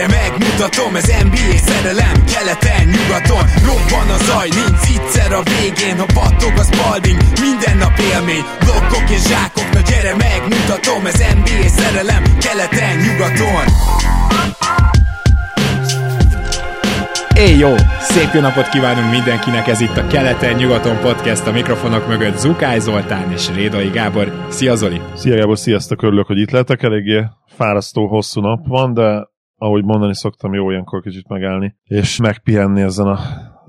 gyere megmutatom Ez NBA szerelem, keleten, nyugaton Robban a zaj, nincs egyszer a végén Ha battog a spalding, minden nap élmény Blokkok és zsákok, na gyere megmutatom Ez NBA szerelem, keleten, nyugaton Éj jó! Szép jó napot kívánunk mindenkinek, ez itt a Keleten-nyugaton podcast, a mikrofonok mögött Zukály Zoltán és Rédai Gábor. Szia Zoli! Szia Gábor, sziasztok, örülök, hogy itt lehetek, eléggé fárasztó, hosszú nap van, de ahogy mondani szoktam, jó ilyenkor kicsit megállni, és megpihenni ezen, a,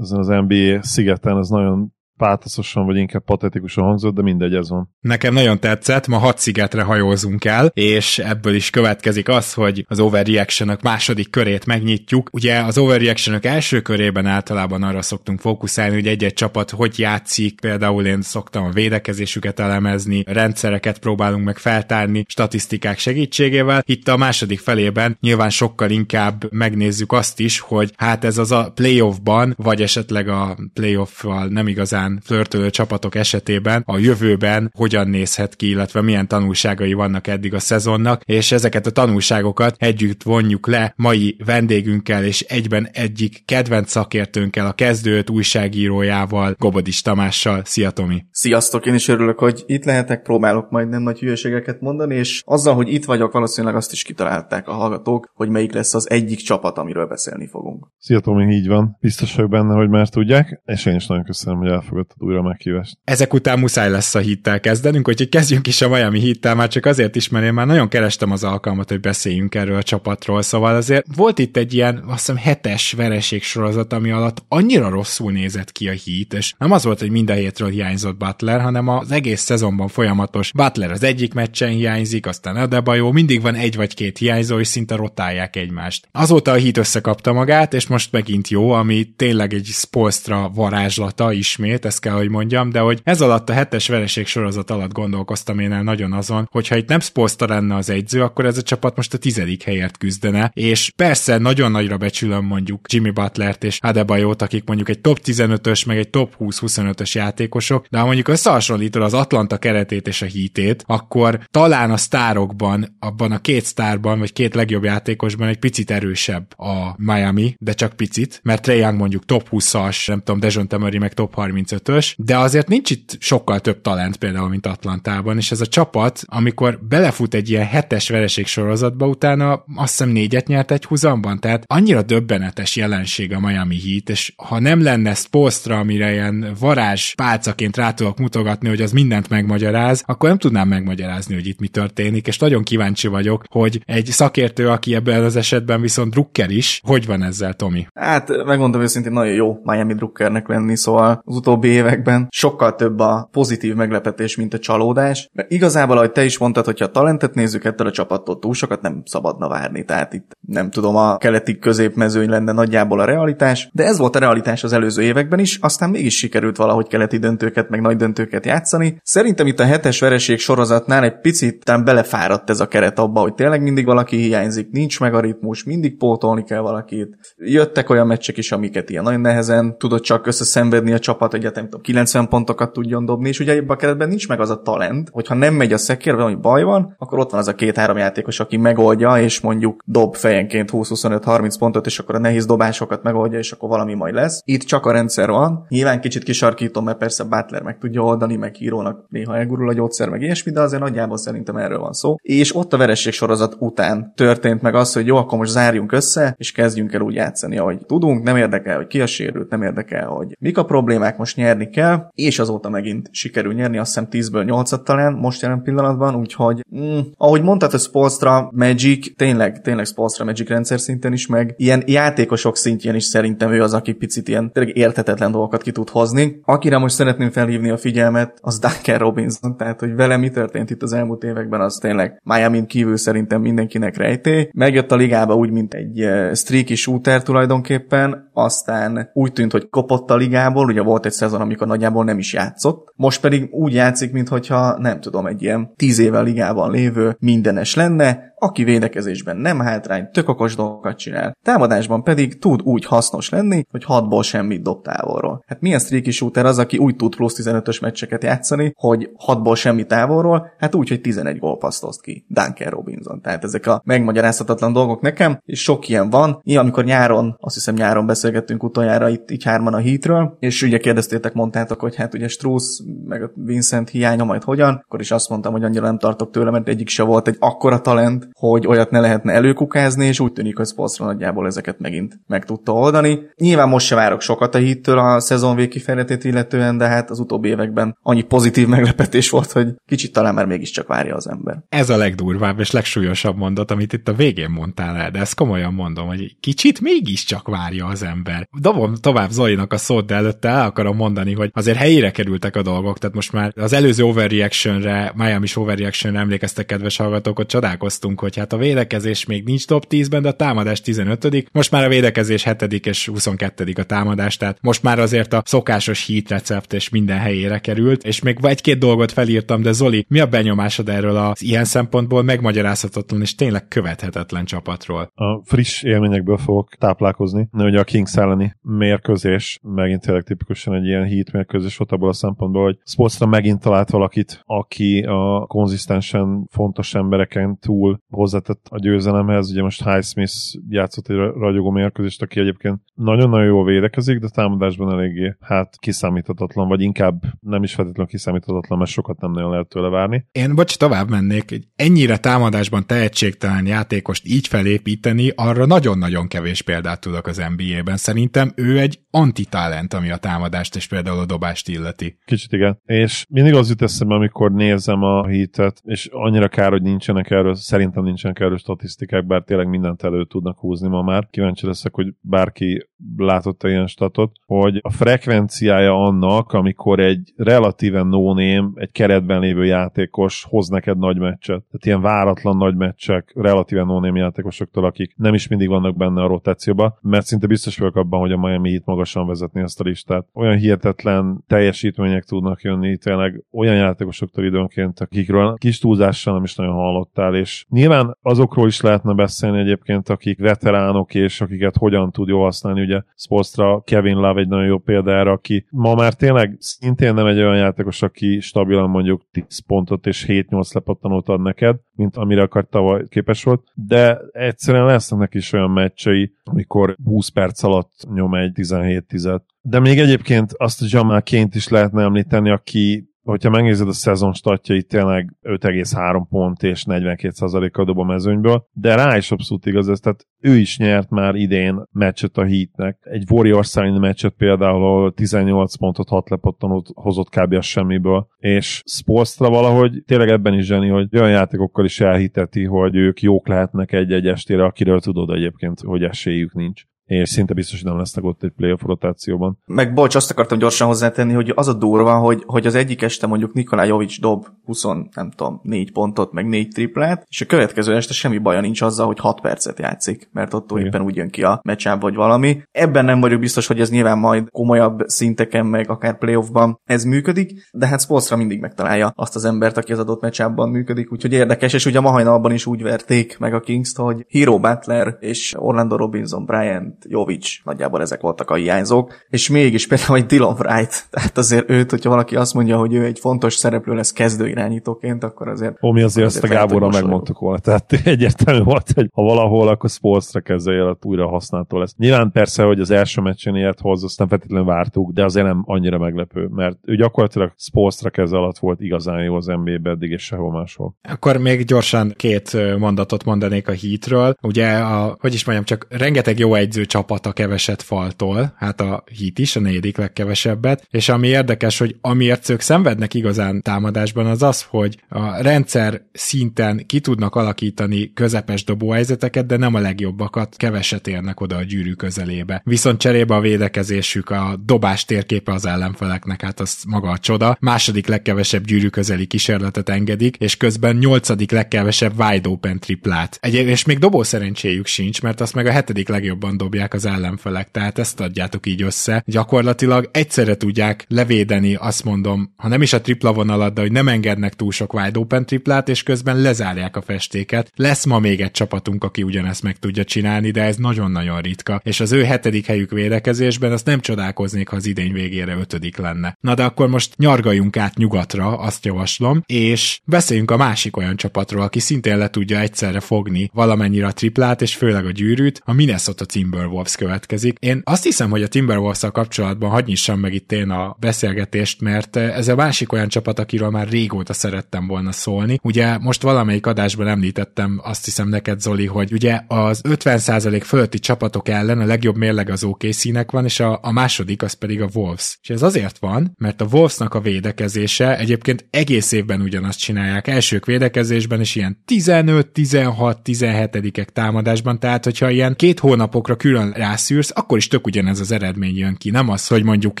ezen az NBA szigeten, ez nagyon pátoszosan, vagy inkább patetikusan hangzott, de mindegy, ez van. Nekem nagyon tetszett, ma hat szigetre hajózunk el, és ebből is következik az, hogy az overreaction második körét megnyitjuk. Ugye az overreaction első körében általában arra szoktunk fókuszálni, hogy egy-egy csapat hogy játszik, például én szoktam a védekezésüket elemezni, rendszereket próbálunk meg feltárni, statisztikák segítségével. Itt a második felében nyilván sokkal inkább megnézzük azt is, hogy hát ez az a playoffban, vagy esetleg a playoff-val nem igazán igazán flörtölő csapatok esetében a jövőben hogyan nézhet ki, illetve milyen tanulságai vannak eddig a szezonnak, és ezeket a tanulságokat együtt vonjuk le mai vendégünkkel, és egyben egyik kedvenc szakértőnkkel, a kezdőt újságírójával, Gobodis Tamással. Szia Tomi! Sziasztok, én is örülök, hogy itt lehetek, próbálok majd nem nagy hülyeségeket mondani, és azzal, hogy itt vagyok, valószínűleg azt is kitalálták a hallgatók, hogy melyik lesz az egyik csapat, amiről beszélni fogunk. Szia Tomi, így van. Biztos vagyok benne, hogy már tudják, és én is nagyon köszönöm, hogy elfogadtad elfogadtad újra meghívást. Ezek után muszáj lesz a hittel kezdenünk, úgyhogy kezdjünk is a Miami hittel, már csak azért is, mert én már nagyon kerestem az alkalmat, hogy beszéljünk erről a csapatról, szóval azért volt itt egy ilyen, azt hiszem, hetes vereség sorozat, ami alatt annyira rosszul nézett ki a hit, és nem az volt, hogy minden hétről hiányzott Butler, hanem az egész szezonban folyamatos Butler az egyik meccsen hiányzik, aztán Adebayo, mindig van egy vagy két hiányzó, és szinte rotálják egymást. Azóta a hit összekapta magát, és most megint jó, ami tényleg egy Spolstra varázslata ismét, ez kell, hogy mondjam, de hogy ez alatt a hetes vereség sorozat alatt gondolkoztam én el nagyon azon, hogy ha itt nem Spolstra lenne az egyző, akkor ez a csapat most a tizedik helyért küzdene, és persze nagyon nagyra becsülöm mondjuk Jimmy Butlert és Adebayot, akik mondjuk egy top 15-ös, meg egy top 20-25-ös játékosok, de ha mondjuk összehasonlítod az Atlanta keretét és a hítét, akkor talán a sztárokban, abban a két sztárban, vagy két legjobb játékosban egy picit erősebb a Miami, de csak picit, mert Trae Young mondjuk top 20-as, nem tudom, Dejon Murray meg top 30 35-ös, de azért nincs itt sokkal több talent például, mint Atlantában, és ez a csapat, amikor belefut egy ilyen hetes vereség sorozatba, utána azt hiszem négyet nyert egy húzamban, tehát annyira döbbenetes jelenség a Miami Heat, és ha nem lenne Spolstra, amire ilyen varázs pálcaként rá tudok mutogatni, hogy az mindent megmagyaráz, akkor nem tudnám megmagyarázni, hogy itt mi történik, és nagyon kíváncsi vagyok, hogy egy szakértő, aki ebben az esetben viszont drukker is, hogy van ezzel, Tomi? Hát megmondom őszintén, nagyon jó Miami drukkernek lenni, szóval az utóbbi években sokkal több a pozitív meglepetés, mint a csalódás, mert igazából, ahogy te is mondtad, hogyha a talentet nézzük ettől a csapattól, túl sokat nem szabadna várni, tehát itt nem tudom, a keleti középmezőny lenne nagyjából a realitás, de ez volt a realitás az előző években is, aztán mégis sikerült valahogy keleti döntőket, meg nagy döntőket játszani. Szerintem itt a hetes vereség sorozatnál egy picit talán belefáradt ez a keret abba, hogy tényleg mindig valaki hiányzik, nincs meg a ritmus, mindig pótolni kell valakit. Jöttek olyan meccsek is, amiket ilyen nagyon nehezen tudott csak összeszenvedni a csapat, hogy nem tudom, 90 pontokat tudjon dobni, és ugye ebben a keretben nincs meg az a talent, hogyha nem megy a szekér, valami baj van, akkor ott van az a két-három játékos, aki megoldja, és mondjuk dob fejenként 20-25-30 pontot, és akkor a nehéz dobásokat megoldja, és akkor valami majd lesz. Itt csak a rendszer van. Nyilván kicsit kisarkítom, mert persze Butler meg tudja oldani, meg hírónak néha elgurul a gyógyszer, meg ilyesmi, de azért nagyjából szerintem erről van szó. És ott a vereség sorozat után történt meg az, hogy jó, akkor most zárjunk össze, és kezdjünk el úgy játszani, ahogy tudunk, nem érdekel, hogy ki a sérült, nem érdekel, hogy mik a problémák, most nyerni kell, és azóta megint sikerül nyerni, azt hiszem 10-ből 8 talán most jelen pillanatban, úgyhogy mm, ahogy mondtad, a Spolstra Magic, tényleg, tényleg Spolstra Magic rendszer szinten is, meg ilyen játékosok szintjén is szerintem ő az, aki picit ilyen tényleg értetetlen dolgokat ki tud hozni. Akire most szeretném felhívni a figyelmet, az Duncan Robinson, tehát hogy vele mi történt itt az elmúlt években, az tényleg Miami kívül szerintem mindenkinek rejté. Megjött a ligába úgy, mint egy eh, streaky shooter tulajdonképpen, aztán úgy tűnt, hogy kopott a ligából, ugye volt egy szezon, amikor nagyjából nem is játszott. Most pedig úgy játszik, mintha nem tudom, egy ilyen tíz éve ligában lévő mindenes lenne, aki védekezésben nem hátrány, tök okos dolgokat csinál. Támadásban pedig tud úgy hasznos lenni, hogy 6-ból semmit dob távolról. Hát milyen streaky shooter az, aki úgy tud plusz 15-ös meccseket játszani, hogy 6-ból semmi távolról, hát úgy, hogy 11 gólpaszt oszt ki. Duncan Robinson. Tehát ezek a megmagyarázhatatlan dolgok nekem, és sok ilyen van. Ilyen, amikor nyáron, azt hiszem nyáron beszélgettünk utoljára itt így hárman a hitről, és ugye kérdeztétek, mondtátok, hogy hát ugye Struss, meg a Vincent hiánya majd hogyan, akkor is azt mondtam, hogy annyira nem tartok tőle, mert egyik se volt egy akkora talent, hogy olyat ne lehetne előkukázni, és úgy tűnik, hogy Spolstra nagyjából ezeket megint meg tudta oldani. Nyilván most se várok sokat a hittől a szezon végkifejletét illetően, de hát az utóbbi években annyi pozitív meglepetés volt, hogy kicsit talán már mégiscsak várja az ember. Ez a legdurvább és legsúlyosabb mondat, amit itt a végén mondtál el, de ezt komolyan mondom, hogy kicsit mégiscsak várja az ember. Dobom tovább Zolinak a szót, de előtte el akarom mondani, hogy azért helyére kerültek a dolgok, tehát most már az előző overreactionre, Miami-s overreactionre emlékeztek kedves hallgatók, hogy csodálkoztunk, hogy hát a védekezés még nincs top 10-ben, de a támadás 15 most már a védekezés 7 és 22 a támadás, tehát most már azért a szokásos heat recept és minden helyére került, és még egy-két dolgot felírtam, de Zoli, mi a benyomásod erről az ilyen szempontból megmagyarázhatatlan és tényleg követhetetlen csapatról? A friss élményekből fogok táplálkozni, de ugye a Kings elleni mérkőzés megint tényleg tipikusan egy ilyen heat mérkőzés volt abból a szempontból, hogy Sportsra megint talált valakit, aki a konzisztensen fontos embereken túl hozzátett a győzelemhez. Ugye most Highsmith játszott egy ragyogó mérkőzést, aki egyébként nagyon-nagyon jól védekezik, de támadásban eléggé hát kiszámíthatatlan, vagy inkább nem is feltétlenül kiszámíthatatlan, mert sokat nem nagyon lehet tőle várni. Én bocs, tovább mennék. Egy ennyire támadásban tehetségtelen játékost így felépíteni, arra nagyon-nagyon kevés példát tudok az NBA-ben. Szerintem ő egy antitalent, ami a támadást és például a dobást illeti. Kicsit igen. És mindig az jut eszembe, amikor nézem a hitet, és annyira kár, hogy nincsenek erről, szerintem nincsenek erről statisztikák, bár tényleg mindent elő tudnak húzni ma már. Kíváncsi leszek, hogy bárki látott ilyen statot, hogy a frekvenciája annak, amikor egy relatíven no egy keretben lévő játékos hoz neked nagy meccset. Tehát ilyen váratlan nagy meccsek, relatíven no játékosoktól, akik nem is mindig vannak benne a rotációba, mert szinte biztos vagyok abban, hogy a Miami Heat magasan vezetni ezt a listát. Olyan hihetetlen teljesítmények tudnak jönni, tényleg olyan játékosoktól időnként, akikről kis túlzással nem is nagyon hallottál, és nyilván azokról is lehetne beszélni egyébként, akik veteránok, és akiket hogyan tud jól használni, ugye Spolstra, Kevin Love egy nagyon jó példára, aki ma már tényleg szintén nem egy olyan játékos, aki stabilan mondjuk 10 pontot és 7-8 lepattanót ad neked, mint amire akar tavaly képes volt, de egyszerűen lesznek is olyan meccsei, amikor 20 perc alatt nyom egy 17-10 de még egyébként azt a Jamal Ként is lehetne említeni, aki hogyha megnézed a szezon statjait, tényleg 5,3 pont és 42%-kal dob a mezőnyből, de rá is abszolút igaz ez, tehát ő is nyert már idén meccset a Heatnek. Egy Warriors elleni meccset például, ahol 18 pontot, 6 lepottanót hozott kb. a semmiből, és Spolstra valahogy tényleg ebben is zseni, hogy olyan játékokkal is elhiteti, hogy ők jók lehetnek egy-egy estére, akiről tudod egyébként, hogy esélyük nincs és szinte biztos, hogy nem lesznek ott egy playoff rotációban. Meg bocs, azt akartam gyorsan hozzátenni, hogy az a durva, hogy, hogy az egyik este mondjuk Nikolaj Jovic dob 20, nem tudom, 4 pontot, meg 4 triplát, és a következő este semmi baja nincs azzal, hogy 6 percet játszik, mert ott Igen. éppen úgy jön ki a meccsáb vagy valami. Ebben nem vagyok biztos, hogy ez nyilván majd komolyabb szinteken, meg akár playoffban ez működik, de hát Spolstra mindig megtalálja azt az embert, aki az adott meccsában működik, úgyhogy érdekes, és ugye a ma hajnalban is úgy verték meg a Kings-t, hogy Hero Butler és Orlando Robinson Bryant Jovic, nagyjából ezek voltak a hiányzók, és mégis például egy Dylan Wright, tehát azért őt, hogyha valaki azt mondja, hogy ő egy fontos szereplő lesz kezdő irányítóként, akkor azért... Ó, mi azért, azért ezt a Gáborra megmondtuk volna, tehát egyértelmű volt, hogy ha valahol, akkor Spolstra kezdve újra használható lesz. Nyilván persze, hogy az első meccsen ilyet hoz, azt nem feltétlenül vártuk, de azért nem annyira meglepő, mert ő gyakorlatilag Spolstra keze alatt volt igazán jó az NBA-be eddig, és sehol máshol. Akkor még gyorsan két mondatot mondanék a Heatről. Ugye, a, hogy is mondjam, csak rengeteg jó egyző csapat a keveset faltól, hát a hit is a negyedik legkevesebbet, és ami érdekes, hogy amiért ők szenvednek igazán támadásban az az, hogy a rendszer szinten ki tudnak alakítani közepes dobóhelyzeteket, de nem a legjobbakat, keveset érnek oda a gyűrű közelébe. Viszont cserébe a védekezésük, a dobás térképe az ellenfeleknek, hát az maga a csoda. Második legkevesebb gyűrű közeli kísérletet engedik, és közben nyolcadik legkevesebb wide open triplát. Egy, és még dobó szerencséjük sincs, mert azt meg a hetedik legjobban dobja dobják az ellenfelek, tehát ezt adjátok így össze. Gyakorlatilag egyszerre tudják levédeni, azt mondom, ha nem is a tripla vonalat, de hogy nem engednek túl sok wide open triplát, és közben lezárják a festéket. Lesz ma még egy csapatunk, aki ugyanezt meg tudja csinálni, de ez nagyon-nagyon ritka, és az ő hetedik helyük védekezésben azt nem csodálkoznék, ha az idény végére ötödik lenne. Na de akkor most nyargaljunk át nyugatra, azt javaslom, és beszéljünk a másik olyan csapatról, aki szintén le tudja egyszerre fogni valamennyire a triplát, és főleg a gyűrűt, a Minnesota Timberwolves következik. Én azt hiszem, hogy a timberwolves kapcsolatban hagyj nyissam meg itt én a beszélgetést, mert ez a másik olyan csapat, akiről már régóta szerettem volna szólni. Ugye most valamelyik adásban említettem, azt hiszem neked Zoli, hogy ugye az 50% fölötti csapatok ellen a legjobb mérleg az OKC-nek van, és a, a második az pedig a Wolves. És ez azért van, mert a Wolvesnak a védekezése egyébként egész évben ugyanazt csinálják. Elsők védekezésben is ilyen 15, 16, 17-ek támadásban, tehát hogyha ilyen két hónapokra külön rászűrsz, akkor is tök ugyanez az eredmény jön ki. Nem az, hogy mondjuk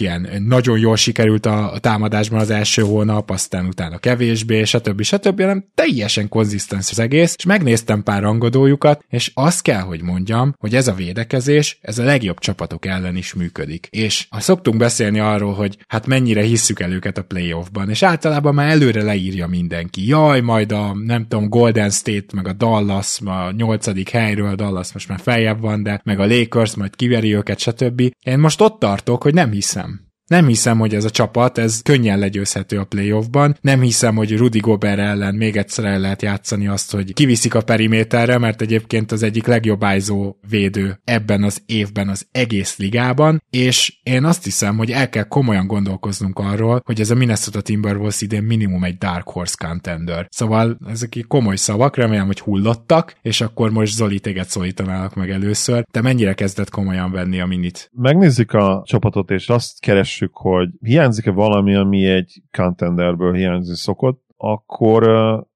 ilyen nagyon jól sikerült a támadásban az első hónap, aztán utána kevésbé, stb. stb. hanem teljesen konzisztens az egész, és megnéztem pár rangodójukat, és azt kell, hogy mondjam, hogy ez a védekezés, ez a legjobb csapatok ellen is működik. És ha szoktunk beszélni arról, hogy hát mennyire hisszük el őket a playoffban, és általában már előre leírja mindenki. Jaj, majd a, nem tudom, Golden State, meg a Dallas, a nyolcadik helyről, Dallas most már feljebb van, de meg a Lakers majd kiveri őket, stb. Én most ott tartok, hogy nem hiszem. Nem hiszem, hogy ez a csapat, ez könnyen legyőzhető a playoffban. Nem hiszem, hogy Rudy Gobert ellen még egyszer el lehet játszani azt, hogy kiviszik a periméterre, mert egyébként az egyik legjobb ájzó védő ebben az évben az egész ligában, és én azt hiszem, hogy el kell komolyan gondolkoznunk arról, hogy ez a Minnesota Timberwolves idén minimum egy Dark Horse contender. Szóval ezek komoly szavak, remélem, hogy hullottak, és akkor most Zoli téged szólítanálak meg először. Te mennyire kezdett komolyan venni a minit? Megnézzük a csapatot, és azt keres keressük, hogy hiányzik-e valami, ami egy contenderből hiányzni szokott, akkor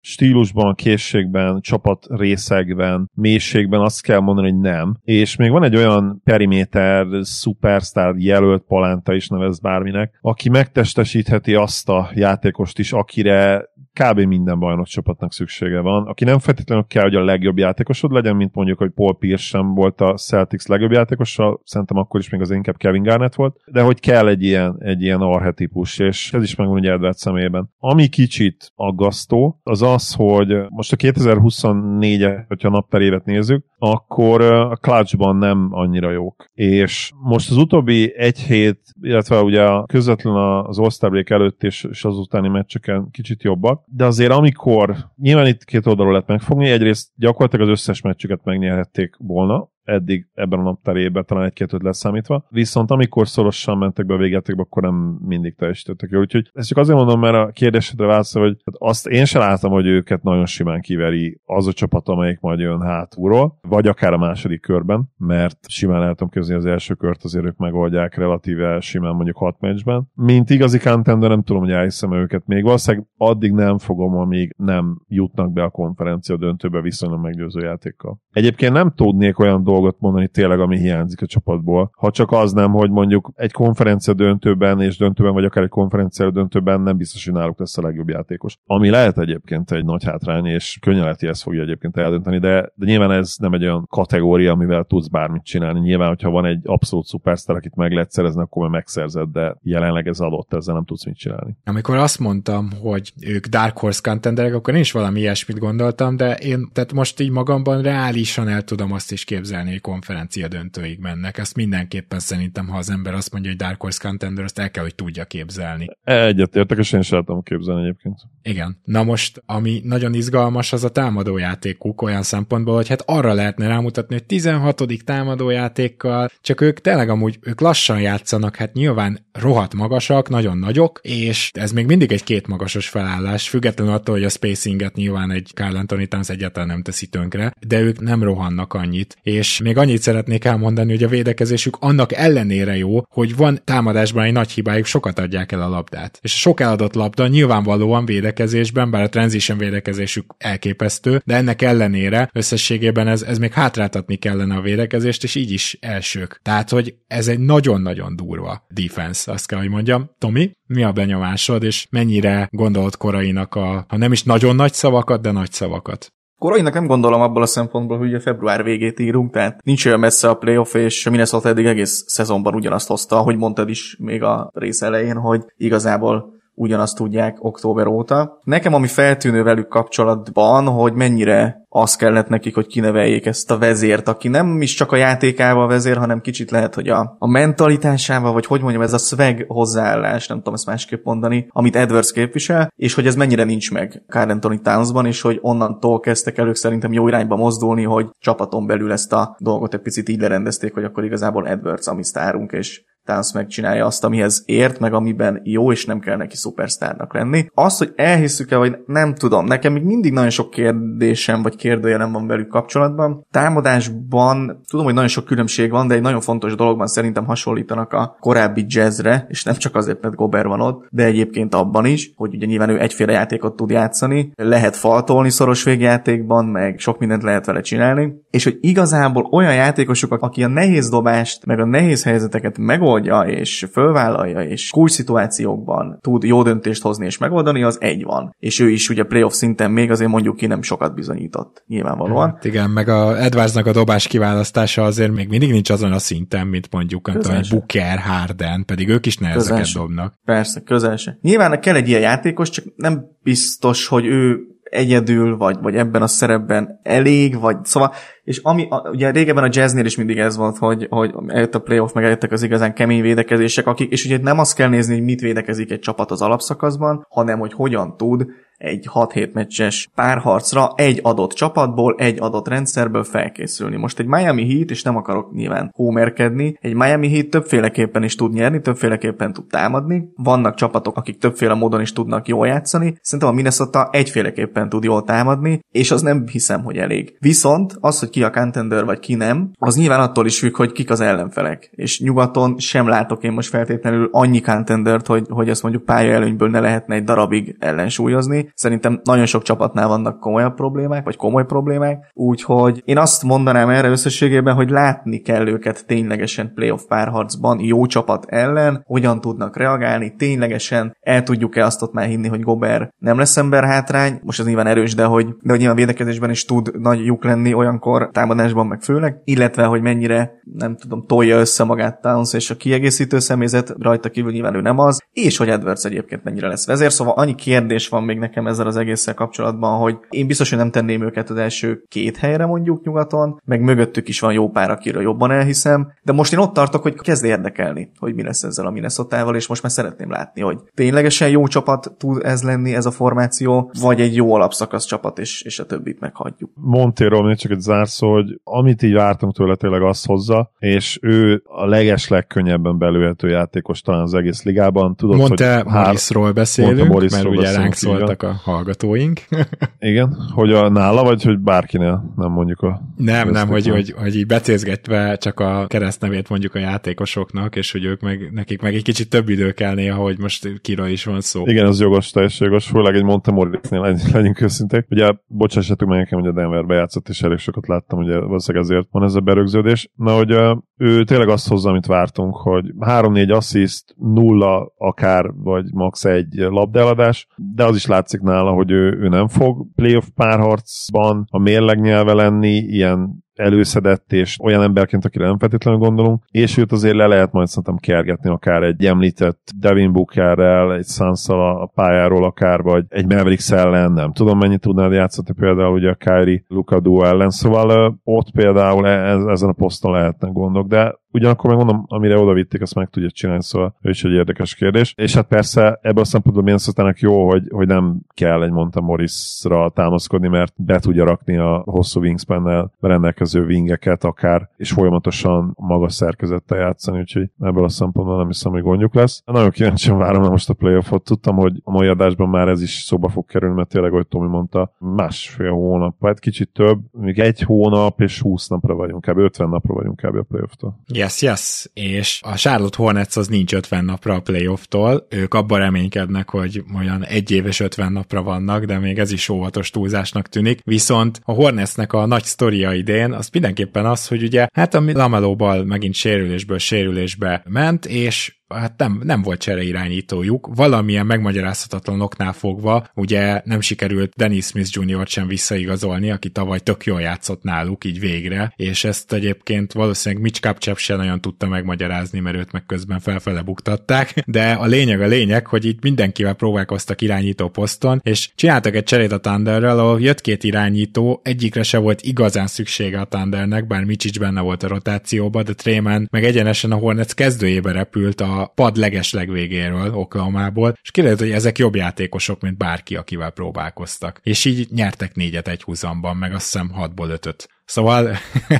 stílusban, készségben, csapat részekben, mélységben azt kell mondani, hogy nem. És még van egy olyan periméter, superstar jelölt palánta is nevez bárminek, aki megtestesítheti azt a játékost is, akire kb. minden bajnok csapatnak szüksége van, aki nem feltétlenül kell, hogy a legjobb játékosod legyen, mint mondjuk, hogy Paul Pierce sem volt a Celtics legjobb játékosa, szerintem akkor is még az inkább Kevin Garnett volt, de hogy kell egy ilyen, egy ilyen arhetipus, és ez is megvan ugye Edward szemében. Ami kicsit aggasztó, az az, hogy most a 2024-et, hogyha napper évet nézzük, akkor a clutchban nem annyira jók. És most az utóbbi egy hét, illetve ugye közvetlen az Break előtt és, és az utáni meccseken kicsit jobbak, de azért amikor, nyilván itt két oldalról lehet megfogni, egyrészt gyakorlatilag az összes meccsüket megnyerhették volna, eddig ebben a napterében, talán egy-két leszámítva. Viszont amikor szorosan mentek be a végjátékba, akkor nem mindig teljesítettek jól. Úgyhogy ezt csak azért mondom, mert a kérdésedre válaszol, hogy azt én sem láttam, hogy őket nagyon simán kiveri az a csapat, amelyik majd jön hátulról, vagy akár a második körben, mert simán tudom képzelni az első kört, azért ők megoldják relatíve simán mondjuk hat meccsben. Mint igazi contender nem tudom, hogy elhiszem őket még. Valószínűleg addig nem fogom, amíg nem jutnak be a konferencia döntőbe viszonylag meggyőző játékkal. Egyébként nem tudnék olyan dolgot mondani tényleg, ami hiányzik a csapatból. Ha csak az nem, hogy mondjuk egy konferencia döntőben és döntőben, vagy akár egy konferencia döntőben nem biztos, hogy náluk lesz a legjobb játékos. Ami lehet egyébként egy nagy hátrány, és könnyen lehet, hogy ezt fogja egyébként eldönteni, de, de nyilván ez nem egy olyan kategória, amivel tudsz bármit csinálni. Nyilván, hogyha van egy abszolút szupersztár, akit meg lehet szerezni, akkor már megszerzed, de jelenleg ez adott, ezzel nem tudsz mit csinálni. Amikor azt mondtam, hogy ők Dark Horse contenderek, akkor én is valami ilyesmit gondoltam, de én tehát most így magamban reálisan el tudom azt is képzelni, hogy konferencia döntőig mennek. Ezt mindenképpen szerintem, ha az ember azt mondja, hogy Dark Horse Contender, azt el kell, hogy tudja képzelni. Egyetértek, és én sem tudom képzelni egyébként. Igen. Na most, ami nagyon izgalmas, az a támadójátékuk olyan szempontból, hogy hát arra lehetne rámutatni, hogy 16. támadójátékkal, csak ők tényleg amúgy, ők lassan játszanak, hát nyilván rohadt magasak, nagyon nagyok, és ez még mindig egy két magasos felállás, függetlenül attól, hogy a spacinget nyilván egy Carl Anthony Towns egyáltalán nem teszi tönkre, de ők nem rohannak annyit, és még annyit szeretnék elmondani, hogy a védekezésük annak ellenére jó, hogy van támadásban egy nagy hibájuk, sokat adják el a labdát. És a sok eladott labda nyilvánvalóan védekezésben, bár a transition védekezésük elképesztő, de ennek ellenére összességében ez, ez még hátráltatni kellene a védekezést, és így is elsők. Tehát, hogy ez egy nagyon-nagyon durva defense, azt kell, hogy mondjam. Tomi, mi a benyomásod, és mennyire gondolt korainak a, ha nem is nagyon nagy szavakat, de nagy szavakat? Korainak nem gondolom abból a szempontból, hogy a február végét írunk, tehát nincs olyan messze a playoff, és Minnesota eddig egész szezonban ugyanazt hozta, ahogy mondtad is még a rész elején, hogy igazából ugyanazt tudják október óta. Nekem ami feltűnő velük kapcsolatban, hogy mennyire az kellett nekik, hogy kineveljék ezt a vezért, aki nem is csak a játékával vezér, hanem kicsit lehet, hogy a, a mentalitásával, vagy hogy mondjam, ez a swag hozzáállás, nem tudom ezt másképp mondani, amit Edwards képvisel, és hogy ez mennyire nincs meg Carl Anthony Townsban, és hogy onnantól kezdtek elők szerintem jó irányba mozdulni, hogy csapaton belül ezt a dolgot egy picit így lerendezték, hogy akkor igazából Edwards a mi sztárunk, és Towns megcsinálja azt, amihez ért, meg amiben jó, és nem kell neki szupersztárnak lenni. Az, hogy elhisszük-e, vagy nem tudom, nekem még mindig nagyon sok kérdésem, vagy kérdőjelem van velük kapcsolatban. Támadásban tudom, hogy nagyon sok különbség van, de egy nagyon fontos dologban szerintem hasonlítanak a korábbi jazzre, és nem csak azért, mert Gober van ott, de egyébként abban is, hogy ugye nyilván ő egyféle játékot tud játszani, lehet faltolni szoros végjátékban, meg sok mindent lehet vele csinálni, és hogy igazából olyan játékosok, aki a nehéz dobást, meg a nehéz helyzeteket megold megoldja és fölvállalja, és kulcs szituációkban tud jó döntést hozni és megoldani, az egy van. És ő is ugye playoff szinten még azért mondjuk ki nem sokat bizonyított, nyilvánvalóan. Hát igen, meg a Edwardsnak a dobás kiválasztása azért még mindig nincs azon a szinten, mint mondjuk a Booker, Harden, pedig ők is nehezeket közelse. dobnak. Persze, közel se. Nyilván kell egy ilyen játékos, csak nem biztos, hogy ő egyedül, vagy, vagy ebben a szerepben elég, vagy szóval, és ami, a, ugye régebben a jazznél is mindig ez volt, hogy, hogy eljött a playoff, meg eljöttek az igazán kemény védekezések, akik, és ugye nem azt kell nézni, hogy mit védekezik egy csapat az alapszakaszban, hanem hogy hogyan tud egy 6-7 meccses párharcra egy adott csapatból, egy adott rendszerből felkészülni. Most egy Miami Heat, és nem akarok nyilván homerkedni, egy Miami Heat többféleképpen is tud nyerni, többféleképpen tud támadni. Vannak csapatok, akik többféle módon is tudnak jól játszani. Szerintem a Minnesota egyféleképpen tud jól támadni, és az nem hiszem, hogy elég. Viszont az, hogy ki a contender vagy ki nem, az nyilván attól is függ, hogy kik az ellenfelek. És nyugaton sem látok én most feltétlenül annyi contendert, hogy, hogy azt mondjuk pályaelőnyből ne lehetne egy darabig ellensúlyozni. Szerintem nagyon sok csapatnál vannak komolyabb problémák, vagy komoly problémák, úgyhogy én azt mondanám erre összességében, hogy látni kell őket ténylegesen playoff párharcban, jó csapat ellen, hogyan tudnak reagálni, ténylegesen el tudjuk-e azt ott már hinni, hogy Gober nem lesz ember hátrány, most ez nyilván erős, de hogy, de hogy nyilván védekezésben is tud nagy lyuk lenni olyankor, támadásban meg főleg, illetve, hogy mennyire, nem tudom, tolja össze magát Towns és a kiegészítő személyzet, rajta kívül nyilván ő nem az, és hogy Edwards egyébként mennyire lesz vezér, szóval annyi kérdés van még nekem ezzel az egésszel kapcsolatban, hogy én biztos, hogy nem tenném őket az első két helyre mondjuk nyugaton, meg mögöttük is van jó pár, akiről jobban elhiszem, de most én ott tartok, hogy kezd érdekelni, hogy mi lesz ezzel a minnesota és most már szeretném látni, hogy ténylegesen jó csapat tud ez lenni, ez a formáció, vagy egy jó alapszakasz csapat, és, és a többit meghagyjuk. Montéról még csak egy zárszó, hogy amit így vártunk tőle tényleg azt hozza, és ő a leges legkönnyebben belőhető játékos talán az egész ligában. Tudod, Monte hogy Morrisról beszélünk, Monte Morrisról mert ugye ránk szóltak a hallgatóink. Igen, hogy a nála, vagy hogy bárkinél, nem mondjuk a... Nem, nem, hogy, hogy, hogy így becézgetve csak a keresztnevét mondjuk a játékosoknak, és hogy ők meg, nekik meg egy kicsit több idő kell néha, hogy most kira is van szó. Igen, az jogos, teljesen jogos, főleg egy Montemorisnél legyünk, őszinték. Ugye bocsássatok meg nekem, hogy a Denverbe játszott, és elég sokat láttam, ugye valószínűleg ezért van ez a berögződés. Na, hogy ő tényleg azt hozza, amit vártunk, hogy 3-4 assziszt, nulla akár, vagy max. egy labdeladás, de az is látszik nála, hogy ő, ő nem fog playoff párharcban a mérleg nyelve lenni, ilyen előszedett, és olyan emberként, akire nem feltétlenül gondolunk, és őt azért le lehet majd szerintem kergetni akár egy említett Devin Bookerrel, egy Sansa a pályáról akár, vagy egy Mavericks ellen, nem tudom mennyit tudnád játszani például ugye a Kyrie Luka duo ellen, szóval ott például e- ezen a poszton lehetnek gondok, de Ugyanakkor megmondom, amire oda vitték, azt meg tudja csinálni, szóval ő is egy érdekes kérdés. És hát persze ebből a szempontból minnesota jó, hogy, hogy nem kell egy Monta Morrisra támaszkodni, mert be tudja rakni a hosszú wingspan rendelkező wingeket akár, és folyamatosan magas szerkezettel játszani, úgyhogy ebből a szempontból nem hiszem, hogy gondjuk lesz. Nagyon kíváncsian várom most a playoffot. Tudtam, hogy a mai adásban már ez is szóba fog kerülni, mert tényleg, ahogy Tomi mondta, másfél hónap, vagy kicsit több, még egy hónap és 20 napra vagyunk, kb. 50 napra vagyunk kb. a playofftól. Yes, yes. És a Charlotte Hornets az nincs 50 napra a playofftól. Ők abban reménykednek, hogy olyan egy éves 50 napra vannak, de még ez is óvatos túlzásnak tűnik. Viszont a Hornetsnek a nagy sztoria idén az mindenképpen az, hogy ugye hát a Lamelóbal megint sérülésből sérülésbe ment, és hát nem, nem volt csereirányítójuk, valamilyen megmagyarázhatatlan oknál fogva, ugye nem sikerült Dennis Smith Jr. sem visszaigazolni, aki tavaly tök jól játszott náluk, így végre, és ezt egyébként valószínűleg Mitch Kapcsep sem nagyon tudta megmagyarázni, mert őt meg közben felfele buktatták, de a lényeg a lényeg, hogy itt mindenkivel próbálkoztak irányító poszton, és csináltak egy cserét a Thunderrel, ahol jött két irányító, egyikre se volt igazán szüksége a Thundernek, bár Micsics benne volt a rotációba, de Tréman meg egyenesen a Hornets kezdőjébe repült a pad leges legvégéről, Oklahomából, és kiderült, hogy ezek jobb játékosok, mint bárki, akivel próbálkoztak. És így nyertek négyet egy húzamban, meg azt hiszem hatból ötöt. Szóval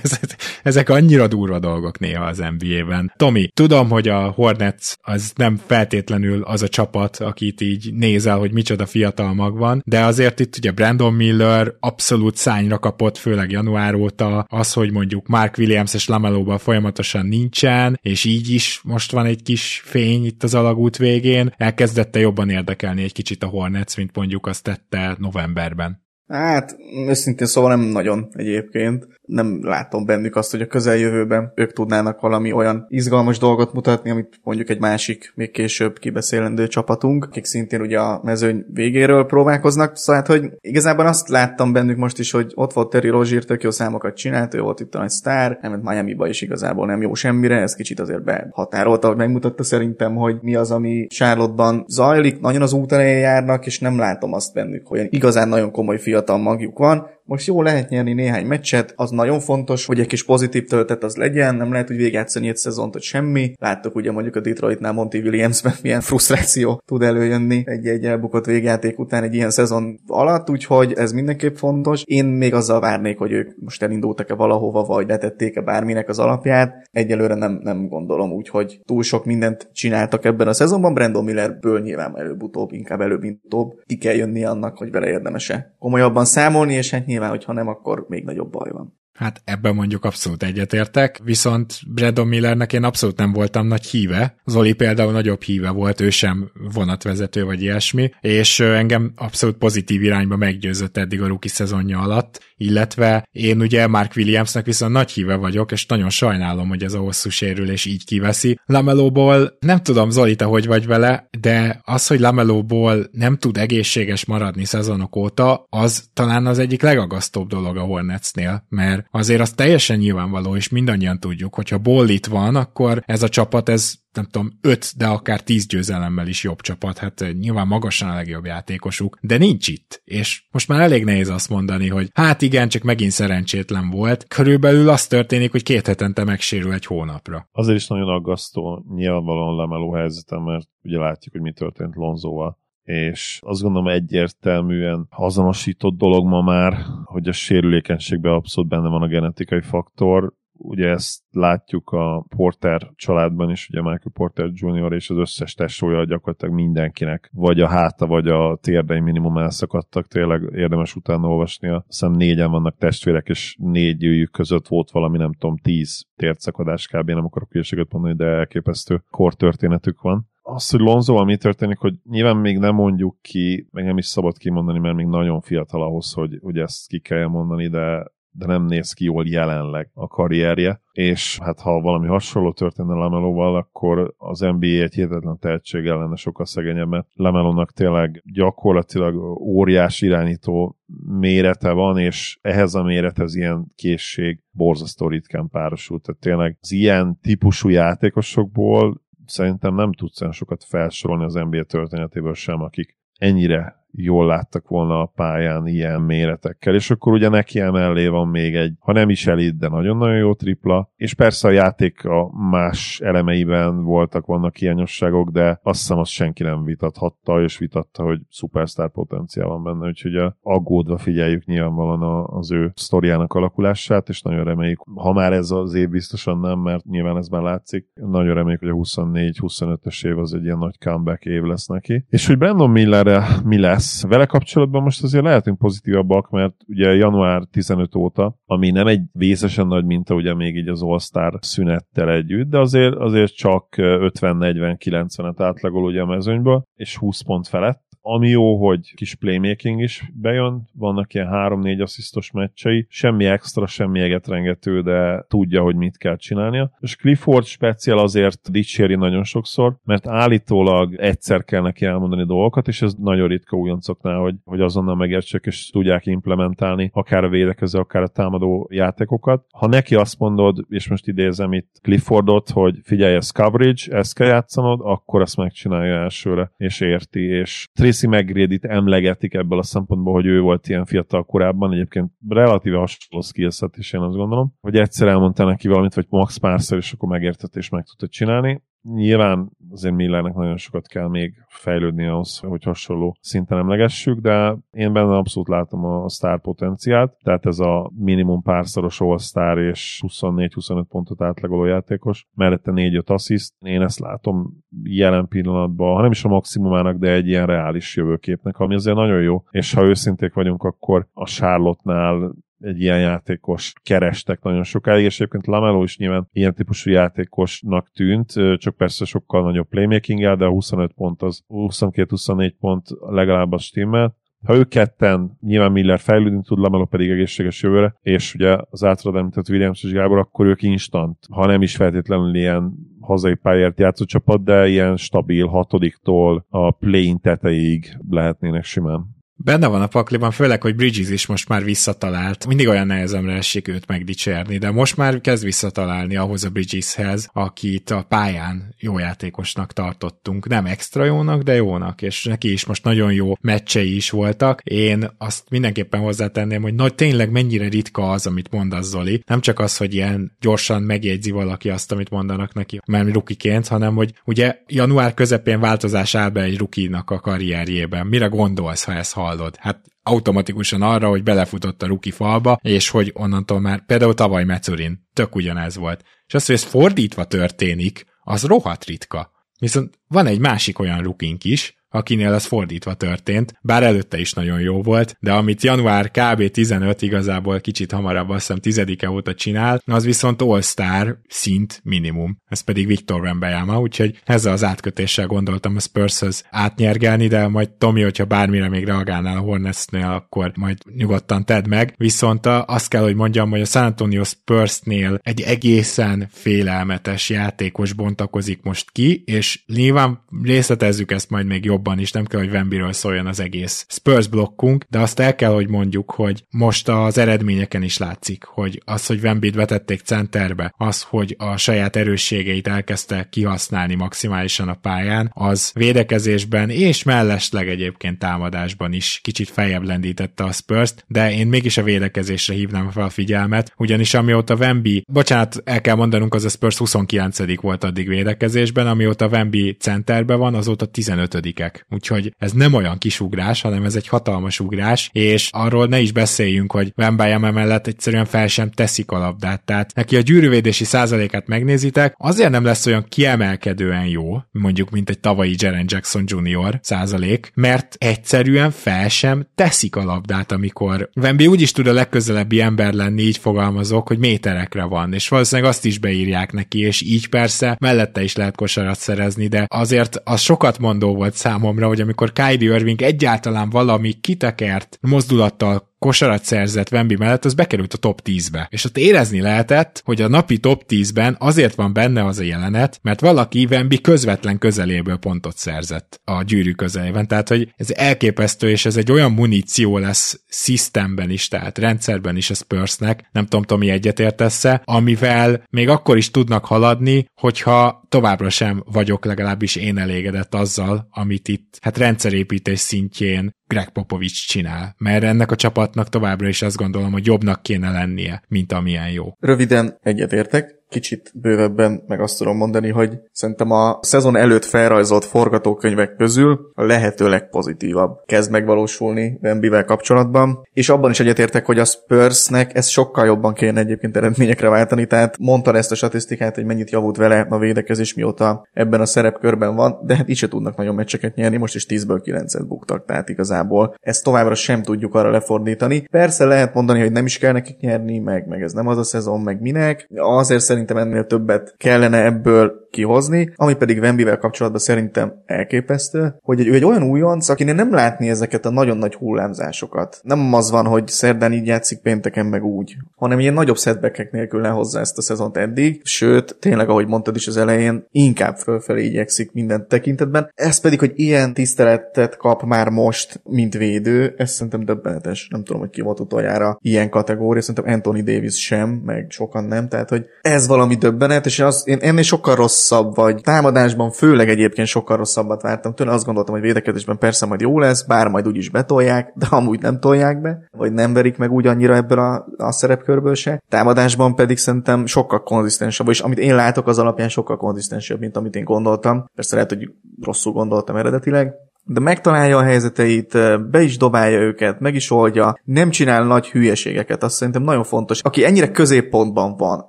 ezek annyira durva dolgok néha az NBA-ben. Tomi, tudom, hogy a Hornets az nem feltétlenül az a csapat, akit így nézel, hogy micsoda fiatal mag van, de azért itt ugye Brandon Miller abszolút szányra kapott, főleg január óta, az, hogy mondjuk Mark Williams és Lamelóban folyamatosan nincsen, és így is most van egy kis fény itt az alagút végén, elkezdette jobban érdekelni egy kicsit a Hornets, mint mondjuk azt tette novemberben. Hát, őszintén szóval nem nagyon egyébként nem látom bennük azt, hogy a közeljövőben ők tudnának valami olyan izgalmas dolgot mutatni, amit mondjuk egy másik, még később kibeszélendő csapatunk, akik szintén ugye a mezőny végéről próbálkoznak, szóval hát, hogy igazából azt láttam bennük most is, hogy ott volt Terry Rozier, tök jó számokat csinált, ő volt itt a nagy sztár, nem Miami-ba is igazából nem jó semmire, ez kicsit azért behatárolta, hogy megmutatta szerintem, hogy mi az, ami Charlotte-ban zajlik, nagyon az út járnak, és nem látom azt bennük, hogy igazán nagyon komoly fiatal magjuk van, most jó lehet nyerni néhány meccset, az nagyon fontos, hogy egy kis pozitív töltet az legyen, nem lehet úgy végigjátszani egy szezont, hogy semmi. Láttuk ugye mondjuk a Detroitnál Monty Williamsben milyen frusztráció tud előjönni egy-egy elbukott végjáték után egy ilyen szezon alatt, úgyhogy ez mindenképp fontos. Én még azzal várnék, hogy ők most elindultak-e valahova, vagy letették-e bárminek az alapját. Egyelőre nem, nem gondolom, úgyhogy túl sok mindent csináltak ebben a szezonban. Brandon Millerből nyilván előbb-utóbb, inkább előbb-utóbb ki kell jönni annak, hogy vele érdemese komolyabban számolni, és hát nyilván, hogyha nem, akkor még nagyobb baj van. Hát ebben mondjuk abszolút egyetértek, viszont Brandon Millernek én abszolút nem voltam nagy híve. Zoli például nagyobb híve volt, ő sem vonatvezető vagy ilyesmi, és engem abszolút pozitív irányba meggyőzött eddig a rookie szezonja alatt, illetve én ugye Mark Williamsnek viszont nagy híve vagyok, és nagyon sajnálom, hogy ez a hosszú sérülés így kiveszi. Lamelóból nem tudom, Zoli, te hogy vagy vele, de az, hogy Lamelóból nem tud egészséges maradni szezonok óta, az talán az egyik legagasztóbb dolog a Hornetsnél, mert azért az teljesen nyilvánvaló, és mindannyian tudjuk, hogyha Boll itt van, akkor ez a csapat, ez nem tudom, öt, de akár tíz győzelemmel is jobb csapat, hát eh, nyilván magasan a legjobb játékosuk, de nincs itt, és most már elég nehéz azt mondani, hogy hát igen, csak megint szerencsétlen volt. Körülbelül az történik, hogy két hetente megsérül egy hónapra. Azért is nagyon aggasztó nyilvánvalóan lemeló helyzetem, mert ugye látjuk, hogy mi történt Lonzóval és azt gondolom egyértelműen azonosított dolog ma már, hogy a sérülékenységben abszolút benne van a genetikai faktor, ugye ezt látjuk a Porter családban is, ugye Michael Porter Jr. és az összes tesója gyakorlatilag mindenkinek, vagy a háta, vagy a térdei minimum elszakadtak, tényleg érdemes utána olvasni. Azt hiszem négyen vannak testvérek, és négy között volt valami, nem tudom, tíz tértszakadás kb. nem akarok hülyeséget mondani, de elképesztő kortörténetük van az, hogy Lonzo, mi történik, hogy nyilván még nem mondjuk ki, meg nem is szabad kimondani, mert még nagyon fiatal ahhoz, hogy, hogy ezt ki kell mondani, de de nem néz ki jól jelenleg a karrierje, és hát ha valami hasonló történne Lamelóval, akkor az NBA egy hihetetlen tehetség lenne sokkal szegényebb, mert Lamelónak tényleg gyakorlatilag óriás irányító mérete van, és ehhez a mérethez ilyen készség borzasztó ritkán párosult. Tehát tényleg az ilyen típusú játékosokból szerintem nem tudsz olyan sokat felsorolni az NBA történetéből sem, akik ennyire jól láttak volna a pályán ilyen méretekkel, és akkor ugye neki emellé van még egy, ha nem is elit, de nagyon-nagyon jó tripla, és persze a játék a más elemeiben voltak, vannak hiányosságok, de azt hiszem azt senki nem vitathatta, és vitatta, hogy szupersztár potenciál van benne, úgyhogy aggódva figyeljük nyilvánvalóan az ő sztoriának alakulását, és nagyon reméljük, ha már ez az év biztosan nem, mert nyilván ez már látszik, nagyon reméljük, hogy a 24-25-ös év az egy ilyen nagy comeback év lesz neki. És hogy Brandon Millerre mi lesz, lesz. Vele kapcsolatban most azért lehetünk pozitívabbak, mert ugye január 15 óta, ami nem egy vészesen nagy minta, ugye még így az All-Star szünettel együtt, de azért, azért csak 50-40-90-et átlagol ugye a mezőnyből, és 20 pont felett, ami jó, hogy kis playmaking is bejön, vannak ilyen 3-4 asszisztos meccsei, semmi extra, semmi egetrengető, de tudja, hogy mit kell csinálnia. És Clifford speciál azért dicséri nagyon sokszor, mert állítólag egyszer kell neki elmondani dolgokat, és ez nagyon ritka újoncoknál, hogy, hogy azonnal megértsék és tudják implementálni akár a védekező, akár a támadó játékokat. Ha neki azt mondod, és most idézem itt Cliffordot, hogy figyelj, ez coverage, ezt kell játszanod, akkor ezt megcsinálja elsőre, és érti, és Tracy McGrady-t emlegetik ebből a szempontból, hogy ő volt ilyen fiatal korábban, egyébként relatíve hasonló skillset is én azt gondolom, hogy egyszer elmondta neki valamit, vagy max párszor, és akkor megértett és meg tudta csinálni. Nyilván azért Millernek nagyon sokat kell még fejlődni ahhoz, hogy hasonló szinten emlegessük, de én benne abszolút látom a sztár potenciált, tehát ez a minimum párszoros all és 24-25 pontot átlagoló játékos, mellette 4-5 assziszt, én ezt látom jelen pillanatban, ha nem is a maximumának, de egy ilyen reális jövőképnek, ami azért nagyon jó, és ha őszinték vagyunk, akkor a Charlotte-nál egy ilyen játékos kerestek nagyon sokáig, és egyébként Lamelo is nyilván ilyen típusú játékosnak tűnt, csak persze sokkal nagyobb playmaking de a 25 pont az 22-24 pont legalább a stimmel. Ha ők ketten, nyilván Miller fejlődni tud, Lamelo pedig egészséges jövőre, és ugye az általad említett Williams és Gábor, akkor ők instant, ha nem is feltétlenül ilyen hazai pályárt játszó csapat, de ilyen stabil hatodiktól a play tetejéig lehetnének simán. Benne van a pakliban, főleg, hogy Bridges is most már visszatalált. Mindig olyan nehezemre esik őt megdicsérni, de most már kezd visszatalálni ahhoz a Bridgeshez, akit a pályán jó játékosnak tartottunk. Nem extra jónak, de jónak, és neki is most nagyon jó meccsei is voltak. Én azt mindenképpen hozzátenném, hogy nagy tényleg mennyire ritka az, amit mondasz Zoli. Nem csak az, hogy ilyen gyorsan megjegyzi valaki azt, amit mondanak neki, mert rukiként, hanem hogy ugye január közepén változás áll be egy rukinak a karrierjében. Mire gondolsz, ha ez? Hallod. Hát automatikusan arra, hogy belefutott a ruki falba, és hogy onnantól már például tavaly Metzurin tök ugyanez volt. És az, hogy ez fordítva történik, az rohadt ritka. Viszont van egy másik olyan rukink is, akinél ez fordítva történt, bár előtte is nagyon jó volt, de amit január kb. 15 igazából kicsit hamarabb, azt hiszem 10 -e óta csinál, az viszont All-Star szint minimum. Ez pedig Viktor Wembanyama, úgyhogy ezzel az átkötéssel gondoltam a Spurshöz átnyergelni, de majd Tomi, hogyha bármire még reagálnál a Hornetsnél, akkor majd nyugodtan tedd meg. Viszont azt kell, hogy mondjam, hogy a San Antonio Spursnél egy egészen félelmetes játékos bontakozik most ki, és nyilván részletezzük ezt majd még jobb jobban is, nem kell, hogy Wembiről szóljon az egész Spurs blokkunk, de azt el kell, hogy mondjuk, hogy most az eredményeken is látszik, hogy az, hogy Wembit vetették centerbe, az, hogy a saját erősségeit elkezdte kihasználni maximálisan a pályán, az védekezésben és mellesleg egyébként támadásban is kicsit feljebb lendítette a spurs de én mégis a védekezésre hívnám fel a figyelmet, ugyanis amióta Wemby, bocsánat, el kell mondanunk, az a Spurs 29 volt addig védekezésben, amióta Wemby centerbe van, azóta 15-ek léptek. Úgyhogy ez nem olyan kis ugrás, hanem ez egy hatalmas ugrás, és arról ne is beszéljünk, hogy Wembayama mellett egyszerűen fel sem teszik a labdát. Tehát neki a gyűrűvédési százalékát megnézitek, azért nem lesz olyan kiemelkedően jó, mondjuk, mint egy tavalyi Jaren Jackson Jr. százalék, mert egyszerűen fel sem teszik a labdát, amikor Wemby úgy is tud a legközelebbi ember lenni, így fogalmazok, hogy méterekre van, és valószínűleg azt is beírják neki, és így persze mellette is lehet kosarat szerezni, de azért az sokat mondó volt számomra, számomra, hogy amikor Kyrie Irving egyáltalán valami kitekert mozdulattal kosarat szerzett Wemby mellett, az bekerült a top 10-be. És ott érezni lehetett, hogy a napi top 10-ben azért van benne az a jelenet, mert valaki Wemby közvetlen közeléből pontot szerzett a gyűrű közelében. Tehát, hogy ez elképesztő, és ez egy olyan muníció lesz systemben is, tehát rendszerben is a Spursnek, nem tudom, Tomi egyetértesz-e, amivel még akkor is tudnak haladni, hogyha továbbra sem vagyok legalábbis én elégedett azzal, amit itt hát rendszerépítés szintjén Greg Popovich csinál, mert ennek a csapatnak továbbra is azt gondolom, hogy jobbnak kéne lennie, mint amilyen jó. Röviden egyetértek, kicsit bővebben meg azt tudom mondani, hogy szerintem a szezon előtt felrajzolt forgatókönyvek közül a lehető legpozitívabb kezd megvalósulni Wembivel kapcsolatban, és abban is egyetértek, hogy a Spursnek ez sokkal jobban kéne egyébként eredményekre váltani, tehát mondta ezt a statisztikát, hogy mennyit javult vele a védekezés, mióta ebben a szerepkörben van, de hát így se tudnak nagyon meccseket nyerni, most is 10-ből 9-et buktak, tehát igazából ezt továbbra sem tudjuk arra lefordítani. Persze lehet mondani, hogy nem is kell nekik nyerni, meg, meg ez nem az a szezon, meg minek. Azért szerintem ennél többet kellene ebből kihozni, ami pedig Wembivel kapcsolatban szerintem elképesztő, hogy egy, ő egy olyan újonc, akinél nem látni ezeket a nagyon nagy hullámzásokat. Nem az van, hogy szerdán így játszik, pénteken meg úgy, hanem ilyen nagyobb setbackek nélkül lehozza ezt a szezont eddig, sőt, tényleg, ahogy mondtad is az elején, inkább fölfelé igyekszik minden tekintetben. Ez pedig, hogy ilyen tiszteletet kap már most, mint védő, ez szerintem döbbenetes. Nem tudom, hogy ki volt utoljára ilyen kategória, szerintem Anthony Davis sem, meg sokan nem, tehát hogy ez valami döbbenet, és az, én ennél sokkal rosszabb vagy. Támadásban főleg egyébként sokkal rosszabbat vártam tőle, azt gondoltam, hogy védekezésben persze majd jó lesz, bár majd úgyis betolják, de amúgy nem tolják be, vagy nem verik meg úgy annyira ebből a, a szerepkörből se. Támadásban pedig szerintem sokkal konzisztensebb, és amit én látok az alapján sokkal konzisztensebb, mint amit én gondoltam. Persze lehet, hogy rosszul gondoltam eredetileg, de megtalálja a helyzeteit, be is dobálja őket, meg is oldja, nem csinál nagy hülyeségeket, azt szerintem nagyon fontos. Aki ennyire középpontban van,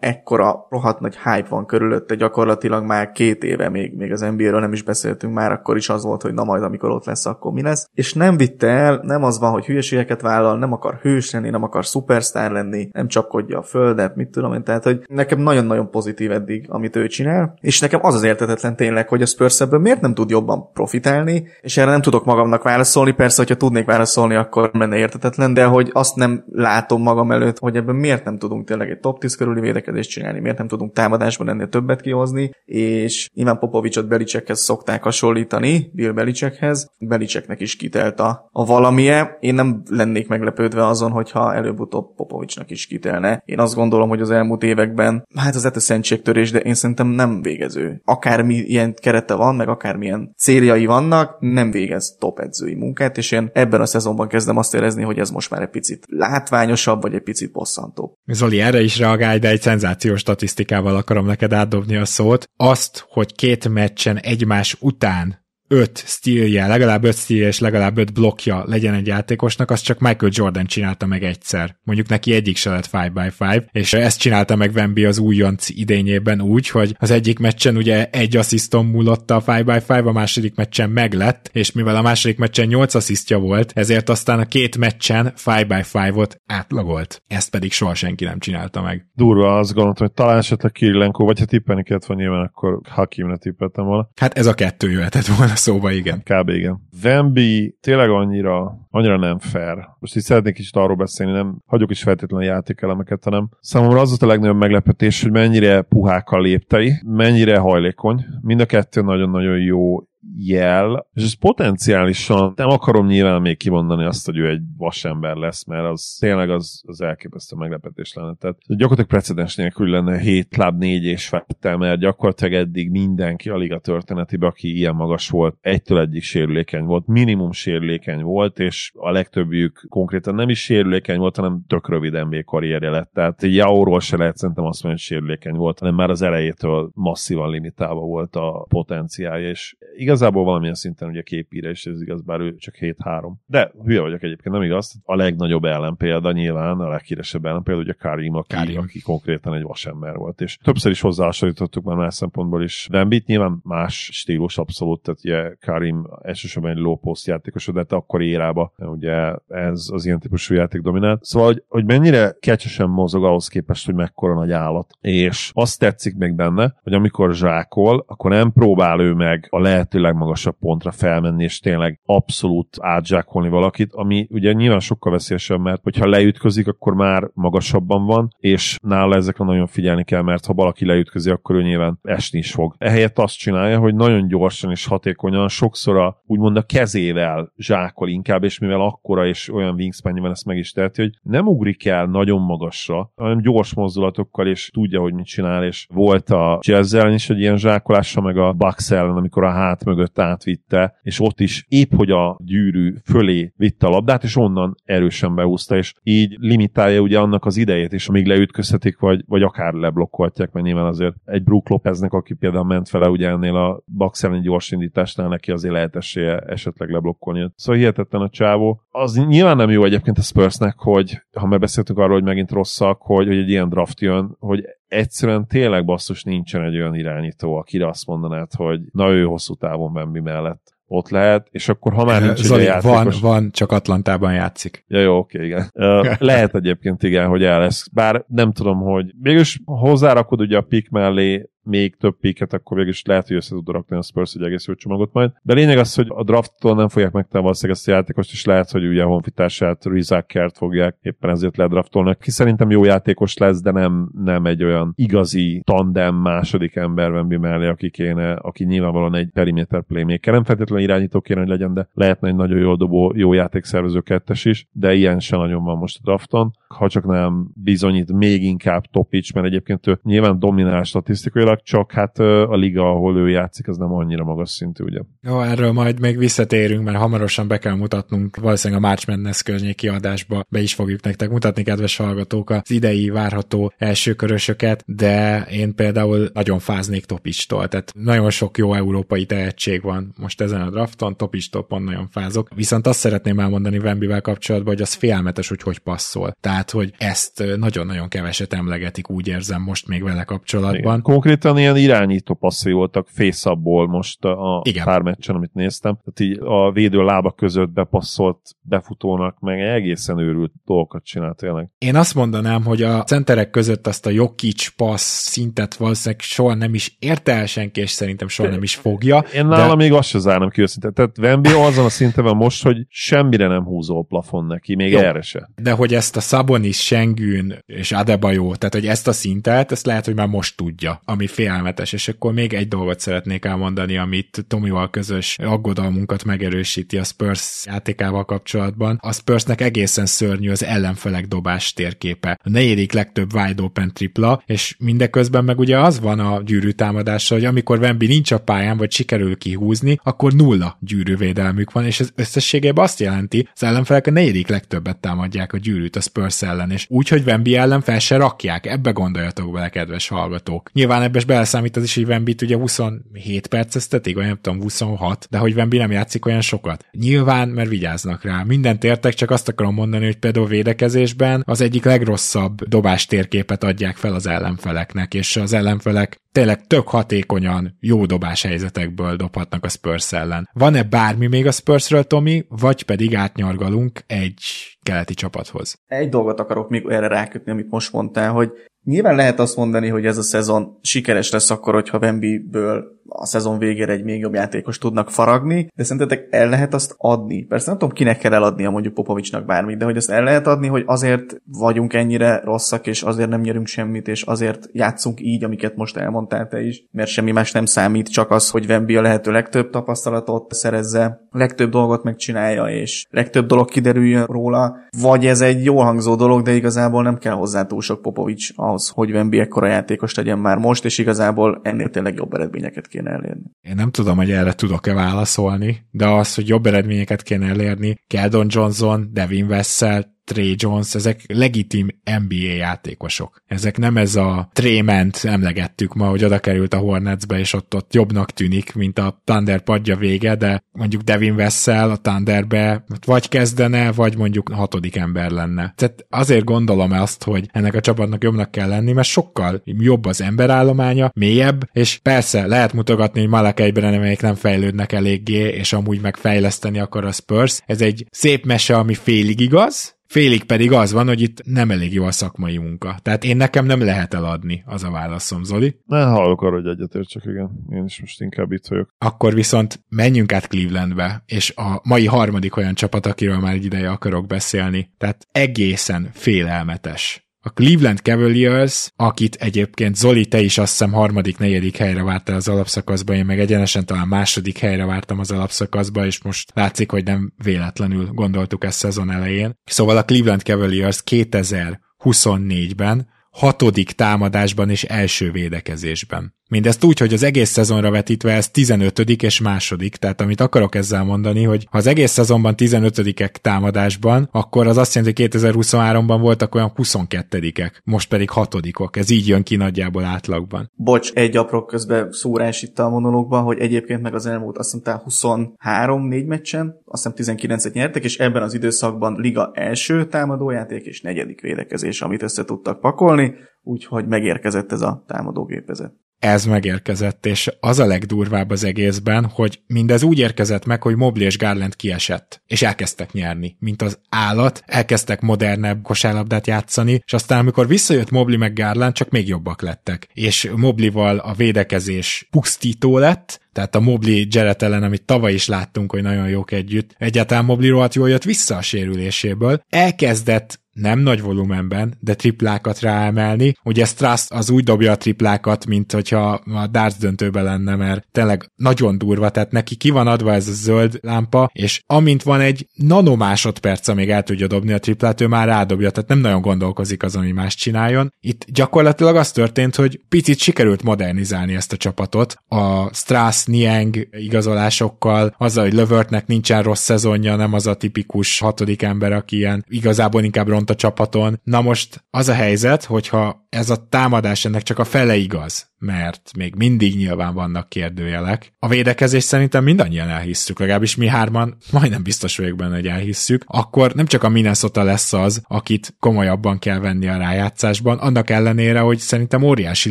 ekkora rohadt nagy hype van körülötte, gyakorlatilag már két éve még, még az NBA-ről nem is beszéltünk, már akkor is az volt, hogy na majd amikor ott lesz, akkor mi lesz. És nem vitte el, nem az van, hogy hülyeségeket vállal, nem akar hős lenni, nem akar szupersztár lenni, nem csapkodja a földet, mit tudom én, tehát hogy nekem nagyon-nagyon pozitív eddig, amit ő csinál, és nekem az az értetetlen tényleg, hogy a Spurs miért nem tud jobban profitálni, és erre nem tudok magamnak válaszolni, persze, hogyha tudnék válaszolni, akkor menne értetetlen, de hogy azt nem látom magam előtt, hogy ebben miért nem tudunk tényleg egy top 10 körüli védekezést csinálni, miért nem tudunk támadásban ennél többet kihozni, és Ivan Popovicsot Belicsekhez szokták hasonlítani, Bill Belicsekhez, Belicseknek is kitelt a, a valamie. Én nem lennék meglepődve azon, hogyha előbb-utóbb Popovicsnak is kitelne. Én azt gondolom, hogy az elmúlt években, hát az eteszentségtörés, de én szerintem nem végező. Akármi ilyen kerete van, meg akármilyen céljai vannak, nem végez top edzői munkát, és én ebben a szezonban kezdem azt érezni, hogy ez most már egy picit látványosabb, vagy egy picit bosszantó. Zoli, erre is reagálj, de egy szenzációs statisztikával akarom neked átdobni a szót. Azt, hogy két meccsen egymás után öt stílje, legalább öt stílje és legalább öt blokkja legyen egy játékosnak, az csak Michael Jordan csinálta meg egyszer. Mondjuk neki egyik se lett 5 by 5 és ezt csinálta meg Wemby az újonc idényében úgy, hogy az egyik meccsen ugye egy assziszton múlott a 5 by 5 a második meccsen meglett, és mivel a második meccsen 8 asszisztja volt, ezért aztán a két meccsen 5 by 5-ot átlagolt. Ezt pedig soha senki nem csinálta meg. Durva, azt gondoltam, hogy talán esetleg Kirilenko, vagy ha tippelni kellett volna nyilván, akkor Hakimre tippeltem volna. Hát ez a kettő jöhetett volna szóba, igen. Kb. igen. Wemby tényleg annyira, annyira nem fair. Most itt szeretnék kicsit arról beszélni, nem hagyok is feltétlenül játékelemeket, hanem számomra az volt a legnagyobb meglepetés, hogy mennyire puhák a léptei, mennyire hajlékony. Mind a kettő nagyon-nagyon jó jel, és ez potenciálisan nem akarom nyilván még kimondani azt, hogy ő egy vasember lesz, mert az tényleg az, az elképesztő meglepetés lenne. Tehát gyakorlatilag precedens nélkül lenne 7 club 4 és fettel, mert gyakorlatilag eddig mindenki a liga történetében, aki ilyen magas volt, egytől egyik sérülékeny volt, minimum sérülékeny volt, és a legtöbbjük konkrétan nem is sérülékeny volt, hanem tök rövid NBA karrierje lett. Tehát Jaóról se lehet szerintem azt mondani, hogy sérülékeny volt, hanem már az elejétől masszívan limitálva volt a potenciálja, és igaz igazából valamilyen szinten ugye képíre is ez igaz, bár ő csak 7-3. De hülye vagyok egyébként, nem igaz? A legnagyobb ellenpélda nyilván, a leghíresebb ellenpélda ugye Karim, aki, Karim. aki konkrétan egy vasember volt. És többször is hozzáhasonlítottuk már más szempontból is. Dembit nyilván más stílus abszolút, tehát ugye Karim elsősorban egy low post játékos, de hát akkor érába ugye ez az ilyen típusú játék dominált. Szóval, hogy, hogy mennyire kecsesen mozog ahhoz képest, hogy mekkora nagy állat. És azt tetszik még benne, hogy amikor zsákol, akkor nem próbál ő meg a lehető legmagasabb pontra felmenni, és tényleg abszolút átzsákolni valakit, ami ugye nyilván sokkal veszélyesebb, mert hogyha leütközik, akkor már magasabban van, és nála ezekre nagyon figyelni kell, mert ha valaki leütközi, akkor ő nyilván esni is fog. Ehelyett azt csinálja, hogy nagyon gyorsan és hatékonyan, sokszor a, úgymond a kezével zsákol inkább, és mivel akkora és olyan wingspan van, ezt meg is teheti, hogy nem ugrik el nagyon magasra, hanem gyors mozdulatokkal, és tudja, hogy mit csinál, és volt a jazz is egy ilyen zsákolása, meg a Bucks ellen, amikor a hát mögött átvitte, és ott is épp, hogy a gyűrű fölé vitte a labdát, és onnan erősen beúzta, és így limitálja ugye annak az idejét is, amíg leütközhetik, vagy, vagy akár leblokkolhatják, mert nyilván azért egy Brook Lopeznek, aki például ment fele ugye ennél a elleni gyors indításnál, neki azért lehet esélye esetleg leblokkolni. Szóval hihetetlen a csávó. Az nyilván nem jó egyébként a Spursnek, hogy ha már beszéltünk arról, hogy megint rosszak, hogy, hogy egy ilyen draft jön, hogy egyszerűen tényleg basszus nincsen egy olyan irányító, akire azt mondanád, hogy na ő hosszú távon Wemby mellett ott lehet, és akkor ha már nincs Zoli, egy játékos... van, van, csak Atlantában játszik. Ja, jó, oké, igen. Lehet egyébként igen, hogy el lesz. Bár nem tudom, hogy mégis hozzárakod ugye a pick mellé még több piket, akkor végül is lehet, hogy össze tud rakni a Spurs egy egész jó csomagot majd. De lényeg az, hogy a drafttól nem fogják megtenni valószínűleg ezt a játékost, és lehet, hogy ugye a honfitársát Rizakert fogják éppen ezért ledraftolni. Ki szerintem jó játékos lesz, de nem, nem egy olyan igazi tandem második ember Wemby mellé, aki kéne, aki nyilvánvalóan egy perimeter playmaker. Nem feltétlenül irányító kéne, hogy legyen, de lehetne egy nagyon jó dobó, jó játékszervező kettes is, de ilyen sem nagyon van most a drafton. Ha csak nem bizonyít még inkább Topics, mert egyébként ő nyilván dominál statisztikailag, csak hát a liga, ahol ő játszik, az nem annyira magas szintű, ugye? Jó, erről majd még visszatérünk, mert hamarosan be kell mutatnunk, valószínűleg a March Madness környéki adásba be is fogjuk nektek mutatni, kedves hallgatók, az idei várható első körösöket, de én például nagyon fáznék Topistól, tehát nagyon sok jó európai tehetség van most ezen a drafton, Topistól pont nagyon fázok, viszont azt szeretném elmondani Wembivel kapcsolatban, hogy az félmetes, hogy hogy passzol. Tehát, hogy ezt nagyon-nagyon keveset emlegetik, úgy érzem most még vele kapcsolatban. Igen. Konkrét konkrétan ilyen irányító passzai voltak face most a Igen. pár meccsen, amit néztem. Tehát így a védő lábak között bepasszolt befutónak meg egészen őrült dolgokat csinált tényleg. Én azt mondanám, hogy a centerek között azt a Jokic passz szintet valószínűleg soha nem is érte el senki, és szerintem soha nem is fogja. Én nálam de... még azt se zárnám ki őszintén. Tehát Wemby azon a szinten van most, hogy semmire nem húzó a plafon neki, még Jó. erre se. De hogy ezt a Sabonis, Sengün és Adebayo, tehát hogy ezt a szintet, ezt lehet, hogy már most tudja, ami félelmetes, és akkor még egy dolgot szeretnék elmondani, amit Tomival közös aggodalmunkat megerősíti a Spurs játékával kapcsolatban. A Spursnek egészen szörnyű az ellenfelek dobás térképe. A negyedik legtöbb wide open tripla, és mindeközben meg ugye az van a gyűrű támadása, hogy amikor Wemby nincs a pályán, vagy sikerül kihúzni, akkor nulla gyűrűvédelmük van, és ez összességében azt jelenti, az ellenfelek a negyedik legtöbbet támadják a gyűrűt a Spurs ellen, és úgy, hogy Wemby ellen fel se rakják, ebbe gondoljatok bele, kedves hallgatók. Nyilván ebbe beleszámít az is, hogy Wembit ugye 27 perceztetik, vagy nem tudom, 26, de hogy Wemby nem játszik olyan sokat. Nyilván, mert vigyáznak rá. Mindent értek, csak azt akarom mondani, hogy például védekezésben az egyik legrosszabb dobás térképet adják fel az ellenfeleknek, és az ellenfelek tényleg tök hatékonyan jó dobás helyzetekből dobhatnak a Spurs ellen. Van-e bármi még a Spursről, Tomi, vagy pedig átnyargalunk egy keleti csapathoz? Egy dolgot akarok még erre rákötni, amit most mondtál, hogy Nyilván lehet azt mondani, hogy ez a szezon sikeres lesz akkor, hogyha Wembyből a szezon végére egy még jobb játékos tudnak faragni, de szerintetek el lehet azt adni? Persze nem tudom, kinek kell eladni a mondjuk Popovicsnak bármit, de hogy azt el lehet adni, hogy azért vagyunk ennyire rosszak, és azért nem nyerünk semmit, és azért játszunk így, amiket most elmondtál te is, mert semmi más nem számít, csak az, hogy Wemby a lehető legtöbb tapasztalatot szerezze, legtöbb dolgot megcsinálja, és legtöbb dolog kiderüljön róla, vagy ez egy jó hangzó dolog, de igazából nem kell hozzá túl sok Popovics ahhoz, hogy Wemby ekkora játékos legyen már most, és igazából ennél tényleg jobb eredményeket kéne elérni. Én nem tudom, hogy erre tudok-e válaszolni, de az, hogy jobb eredményeket kéne elérni, Keldon Johnson, Devin Vessel, Trey Jones, ezek legitim NBA játékosok. Ezek nem ez a Trément emlegettük ma, hogy oda került a Hornetsbe, és ott, ott jobbnak tűnik, mint a Thunder padja vége, de mondjuk Devin Vessel a Thunderbe vagy kezdene, vagy mondjuk hatodik ember lenne. Tehát azért gondolom azt, hogy ennek a csapatnak jobbnak kell lenni, mert sokkal jobb az emberállománya, mélyebb, és persze lehet mutogatni, hogy Malakelyben amelyek nem fejlődnek eléggé, és amúgy megfejleszteni akar a Spurs. Ez egy szép mese, ami félig igaz, Félig pedig az van, hogy itt nem elég jó a szakmai munka. Tehát én nekem nem lehet eladni, az a válaszom, Zoli. Ne hallok arra, hogy egyetért, csak igen. Én is most inkább itt vagyok. Akkor viszont menjünk át Clevelandbe, és a mai harmadik olyan csapat, akiről már egy ideje akarok beszélni. Tehát egészen félelmetes a Cleveland Cavaliers, akit egyébként Zoli, te is azt hiszem harmadik, negyedik helyre vártál az alapszakaszba, én meg egyenesen talán második helyre vártam az alapszakaszba, és most látszik, hogy nem véletlenül gondoltuk ezt szezon elején. Szóval a Cleveland Cavaliers 2024-ben hatodik támadásban és első védekezésben. Mindezt úgy, hogy az egész szezonra vetítve ez 15. és második, tehát amit akarok ezzel mondani, hogy ha az egész szezonban 15 támadásban, akkor az azt jelenti, hogy 2023-ban voltak olyan 22-ek, most pedig hatodikok. Ez így jön ki nagyjából átlagban. Bocs, egy apró közben szórás itt a monológban, hogy egyébként meg az elmúlt azt hiszem 23-4 meccsen, azt hiszem 19-et nyertek, és ebben az időszakban liga első támadójáték és negyedik védekezés, amit össze tudtak pakolni, úgyhogy megérkezett ez a támadógépezet. Ez megérkezett, és az a legdurvább az egészben, hogy mindez úgy érkezett meg, hogy Mobley és Garland kiesett, és elkezdtek nyerni, mint az állat, elkezdtek modernebb kosárlabdát játszani, és aztán amikor visszajött Mobley meg Garland, csak még jobbak lettek. És Mobleyval a védekezés pusztító lett, tehát a Mobley Jarrett ellen, amit tavaly is láttunk, hogy nagyon jók együtt, egyáltalán Mobley rohadt jól jött vissza a sérüléséből, elkezdett nem nagy volumenben, de triplákat ráemelni. Ugye Strass az úgy dobja a triplákat, mint hogyha a darts döntőbe lenne, mert tényleg nagyon durva, tehát neki ki van adva ez a zöld lámpa, és amint van egy nanomásodperc, amíg el tudja dobni a triplát, ő már rádobja, tehát nem nagyon gondolkozik az, ami más csináljon. Itt gyakorlatilag az történt, hogy picit sikerült modernizálni ezt a csapatot. A Strass Niang igazolásokkal, azzal, hogy Lövertnek nincsen rossz szezonja, nem az a tipikus hatodik ember, aki ilyen igazából inkább pont a csapaton. Na most az a helyzet, hogyha ez a támadás ennek csak a fele igaz, mert még mindig nyilván vannak kérdőjelek. A védekezés szerintem mindannyian elhisszük, legalábbis mi hárman, majdnem biztos vagyok benne, hogy elhisszük, akkor nem csak a Minnesota lesz az, akit komolyabban kell venni a rájátszásban, annak ellenére, hogy szerintem óriási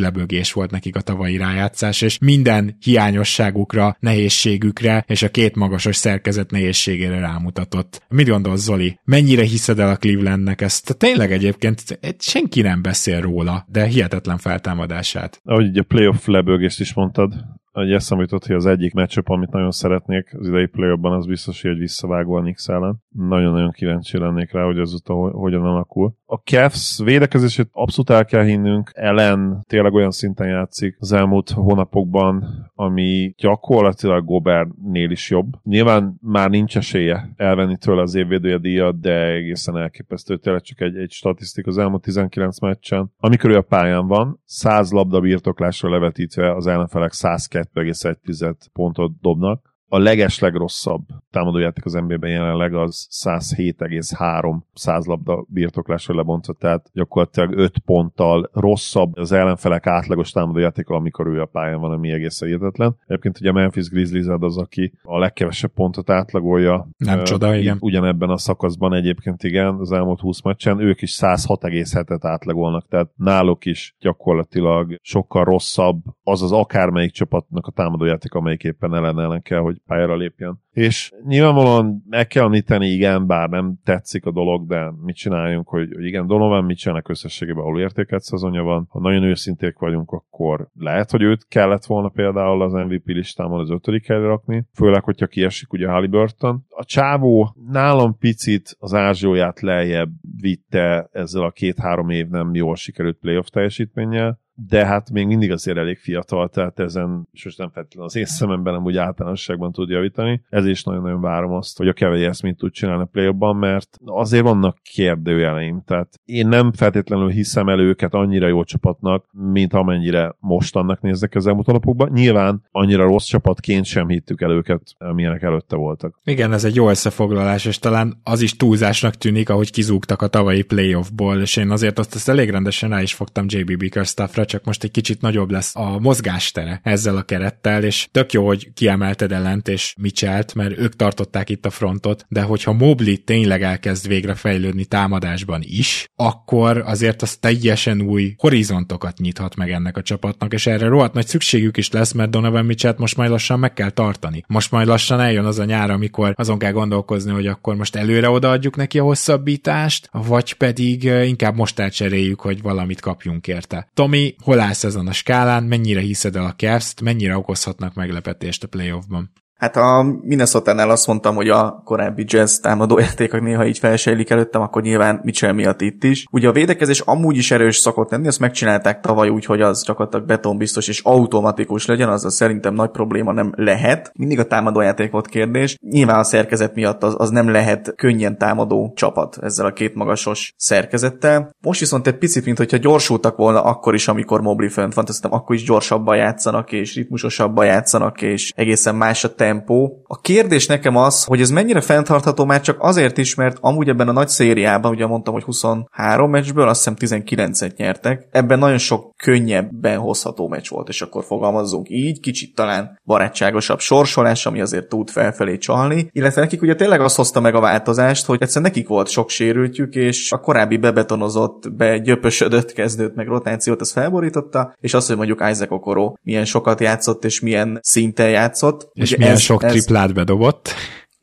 lebögés volt nekik a tavalyi rájátszás, és minden hiányosságukra, nehézségükre és a két magasos szerkezet nehézségére rámutatott. Mit gondolsz, Zoli? Mennyire hiszed el a Clevelandnek ezt? Tényleg egyébként senki nem beszél róla, de hihetetlen feltámadását. Ahogy a playoff lebőgést is mondtad, egy eszembe jutott, hogy az egyik meccsöp, amit nagyon szeretnék az idei play az biztos, hogy visszavágó a Knicks ellen. Nagyon-nagyon kíváncsi lennék rá, hogy azóta hogyan alakul. A Cavs védekezését abszolút el kell hinnünk. Ellen tényleg olyan szinten játszik az elmúlt hónapokban, ami gyakorlatilag Gobernél is jobb. Nyilván már nincs esélye elvenni tőle az évvédője díjat, de egészen elképesztő. Tényleg csak egy, egy statisztik az elmúlt 19 meccsen. Amikor ő a pályán van, 100 labda birtoklásra levetítve az ellenfelek 102 2,1 pontot dobnak. A leges legrosszabb támadójáték az NBA-ben jelenleg az 107,3 százlabda birtoklásra lebontva, tehát gyakorlatilag 5 ponttal rosszabb az ellenfelek átlagos támadójátéka, amikor ő a pályán van, ami egészen hihetetlen. Egyébként ugye a Memphis Grizzlies az, aki a legkevesebb pontot átlagolja. Nem uh, csoda, igen. Ugyanebben a szakaszban egyébként igen, az elmúlt 20 meccsen, ők is 106,7-et átlagolnak, tehát náluk is gyakorlatilag sokkal rosszabb az az akármelyik csapatnak a támadójáték, amelyik éppen ellen ellen kell, hogy pályára lépjen. És nyilvánvalóan meg kell említeni, igen, bár nem tetszik a dolog, de mit csináljunk, hogy, hogy igen, Donovan mit csinálnak összességében, ahol értéket szezonja van. Ha nagyon őszinték vagyunk, akkor lehet, hogy őt kellett volna például az MVP listámon az ötödik helyre rakni, főleg, hogyha kiesik ugye Halliburton. A csávó nálam picit az ázsióját lejjebb vitte ezzel a két-három év nem jól sikerült playoff teljesítménnyel, de hát még mindig azért elég fiatal, tehát ezen most nem feltétlenül az én szememben nem úgy általánosságban tud javítani. Ez is nagyon-nagyon várom azt, hogy a Kevei ezt mit tud csinálni a play mert azért vannak kérdőjeleim, tehát én nem feltétlenül hiszem el őket annyira jó csapatnak, mint amennyire most annak néznek az elmúlt napokban. Nyilván annyira rossz csapatként sem hittük el őket, amilyenek előtte voltak. Igen, ez egy jó összefoglalás, és talán az is túlzásnak tűnik, ahogy kizúgtak a tavalyi playoffból, és én azért azt, azt elég rendesen rá is fogtam JB Bickerstaffra, számukra, csak most egy kicsit nagyobb lesz a mozgástere ezzel a kerettel, és tök jó, hogy kiemelted ellent és Michelt, mert ők tartották itt a frontot, de hogyha Mobley tényleg elkezd végre fejlődni támadásban is, akkor azért az teljesen új horizontokat nyithat meg ennek a csapatnak, és erre rohadt nagy szükségük is lesz, mert Donovan Mitchell most majd lassan meg kell tartani. Most majd lassan eljön az a nyár, amikor azon kell gondolkozni, hogy akkor most előre odaadjuk neki a hosszabbítást, vagy pedig inkább most elcseréljük, hogy valamit kapjunk érte. Tomi, hol állsz ezen a skálán, mennyire hiszed el a cavs mennyire okozhatnak meglepetést a playoffban? Hát a Minnesota-nál azt mondtam, hogy a korábbi jazz támadójátékok néha így felsejlik előttem, akkor nyilván Mitchell miatt itt is. Ugye a védekezés amúgy is erős szokott lenni, azt megcsinálták tavaly úgy, hogy az gyakorlatilag betonbiztos és automatikus legyen, az szerintem nagy probléma nem lehet. Mindig a támadójáték volt kérdés. Nyilván a szerkezet miatt az, az nem lehet könnyen támadó csapat ezzel a két magasos szerkezettel. Most viszont egy picit, mint hogyha gyorsultak volna akkor is, amikor Mobley fönt van, azt akkor is gyorsabban játszanak, és ritmusosabban játszanak, és egészen más a tempó. A kérdés nekem az, hogy ez mennyire fenntartható már csak azért is, mert amúgy ebben a nagy szériában, ugye mondtam, hogy 23 meccsből azt hiszem 19-et nyertek, ebben nagyon sok könnyebben hozható meccs volt, és akkor fogalmazzunk így, kicsit talán barátságosabb sorsolás, ami azért tud felfelé csalni, illetve nekik ugye tényleg azt hozta meg a változást, hogy egyszerűen nekik volt sok sérültjük, és a korábbi bebetonozott, begyöpösödött kezdőt meg rotációt, ez felborította, és azt, hogy mondjuk Isaac Okoro milyen sokat játszott, és milyen szinten játszott. És ugye milyen ez, sok ez, triplát bedobott.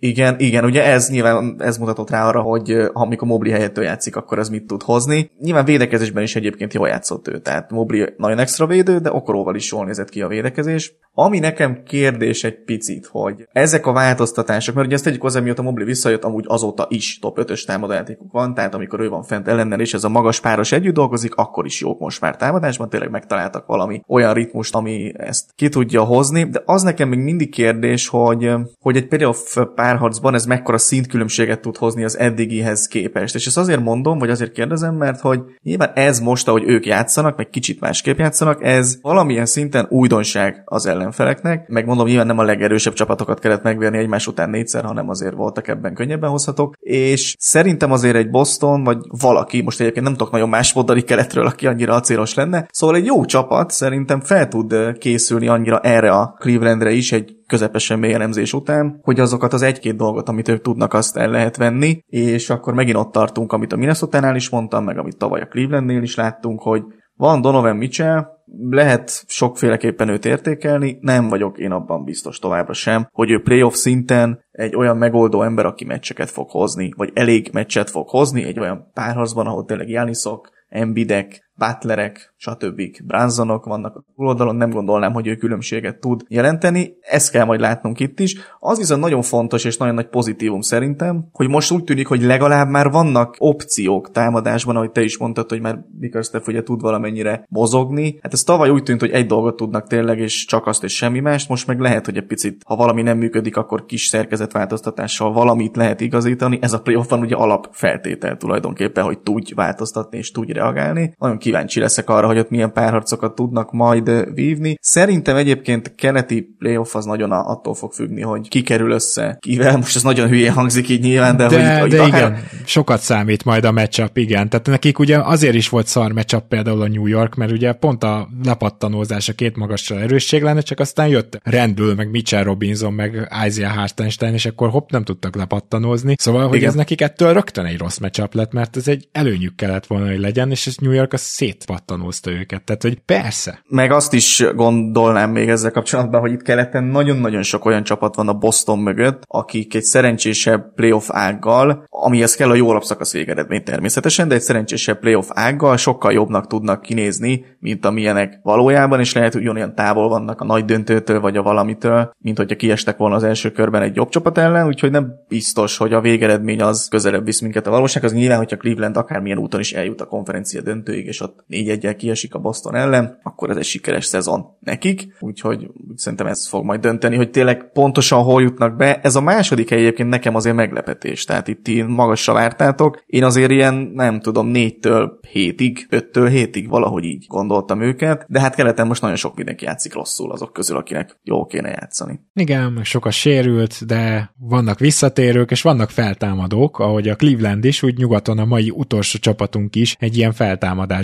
Igen, igen, ugye ez nyilván ez mutatott rá arra, hogy ha amikor Mobli helyett ő játszik, akkor ez mit tud hozni. Nyilván védekezésben is egyébként jól játszott ő, tehát Mobli nagyon extra védő, de Okoróval is jól nézett ki a védekezés. Ami nekem kérdés egy picit, hogy ezek a változtatások, mert ugye ezt tegyük hozzá, mióta Mobli visszajött, amúgy azóta is top 5-ös támadójátékuk van, tehát amikor ő van fent ellennel, és ez a magas páros együtt dolgozik, akkor is jók most már támadásban, tényleg megtaláltak valami olyan ritmust, ami ezt ki tudja hozni, de az nekem még mindig kérdés, hogy, hogy egy például párharcban ez mekkora szintkülönbséget tud hozni az eddigihez képest. És ezt azért mondom, vagy azért kérdezem, mert hogy nyilván ez most, ahogy ők játszanak, meg kicsit másképp játszanak, ez valamilyen szinten újdonság az ellenfeleknek. Megmondom, nyilván nem a legerősebb csapatokat kellett megverni egymás után négyszer, hanem azért voltak ebben könnyebben hozhatók. És szerintem azért egy Boston, vagy valaki, most egyébként nem tudok nagyon más mondani keletről, aki annyira acélos lenne. Szóval egy jó csapat szerintem fel tud készülni annyira erre a Clevelandre is egy közepesen mély elemzés után, hogy azokat az egy-két dolgot, amit ők tudnak, azt el lehet venni, és akkor megint ott tartunk, amit a minnesota is mondtam, meg amit tavaly a Clevelandnél is láttunk, hogy van Donovan Mitchell, lehet sokféleképpen őt értékelni, nem vagyok én abban biztos továbbra sem, hogy ő playoff szinten egy olyan megoldó ember, aki meccseket fog hozni, vagy elég meccset fog hozni, egy olyan párharcban, ahol tényleg Janisok, Embidek, Butlerek, stb. Bransonok vannak a túloldalon, nem gondolnám, hogy ő különbséget tud jelenteni. Ezt kell majd látnunk itt is. Az viszont nagyon fontos és nagyon nagy pozitívum szerintem, hogy most úgy tűnik, hogy legalább már vannak opciók támadásban, ahogy te is mondtad, hogy már Bickerstaff ugye tud valamennyire mozogni. Hát ez tavaly úgy tűnt, hogy egy dolgot tudnak tényleg, és csak azt és semmi mást. Most meg lehet, hogy egy picit, ha valami nem működik, akkor kis szerkezetváltoztatással valamit lehet igazítani. Ez a playoffban ugye alapfeltétel tulajdonképpen, hogy tudj változtatni és tudj reagálni. Nagyon kíváncsi leszek arra, hogy ott milyen párharcokat tudnak majd vívni. Szerintem egyébként keleti playoff az nagyon attól fog függni, hogy ki kerül össze kivel. Most ez nagyon hülye hangzik így nyilván, de, de, hogy, de akár... igen, sokat számít majd a matchup, igen. Tehát nekik ugye azért is volt szar matchup például a New York, mert ugye pont a lepattanózás a két magasra erősség lenne, csak aztán jött rendül, meg Mitchell Robinson, meg Isaiah Hartenstein, és akkor hopp, nem tudtak lepattanózni. Szóval, hogy igen. ez nekik ettől rögtön egy rossz matchup lett, mert ez egy előnyük kellett volna, hogy legyen, és ez New York az szétpattanózta őket. Tehát, hogy persze. Meg azt is gondolnám még ezzel kapcsolatban, hogy itt keleten nagyon-nagyon sok olyan csapat van a Boston mögött, akik egy szerencsésebb playoff ággal, amihez kell a jó alapszakasz végeredmény természetesen, de egy szerencsésebb playoff ággal sokkal jobbnak tudnak kinézni, mint amilyenek valójában, és lehet, hogy olyan távol vannak a nagy döntőtől, vagy a valamitől, mint hogyha kiestek volna az első körben egy jobb csapat ellen, úgyhogy nem biztos, hogy a végeredmény az közelebb visz minket a valóság. Az nyilván, hogyha Cleveland akármilyen úton is eljut a konferencia döntőig, és ott négy egyel kiesik a Boston ellen, akkor ez egy sikeres szezon nekik, úgyhogy úgy szerintem ez fog majd dönteni, hogy tényleg pontosan hol jutnak be. Ez a második hely egyébként nekem azért meglepetés, tehát itt ti magasra vártátok. Én azért ilyen, nem tudom, négytől hétig, öttől hétig valahogy így gondoltam őket, de hát keleten most nagyon sok mindenki játszik rosszul azok közül, akinek jó kéne játszani. Igen, meg sok a sérült, de vannak visszatérők, és vannak feltámadók, ahogy a Cleveland is, úgy nyugaton a mai utolsó csapatunk is egy ilyen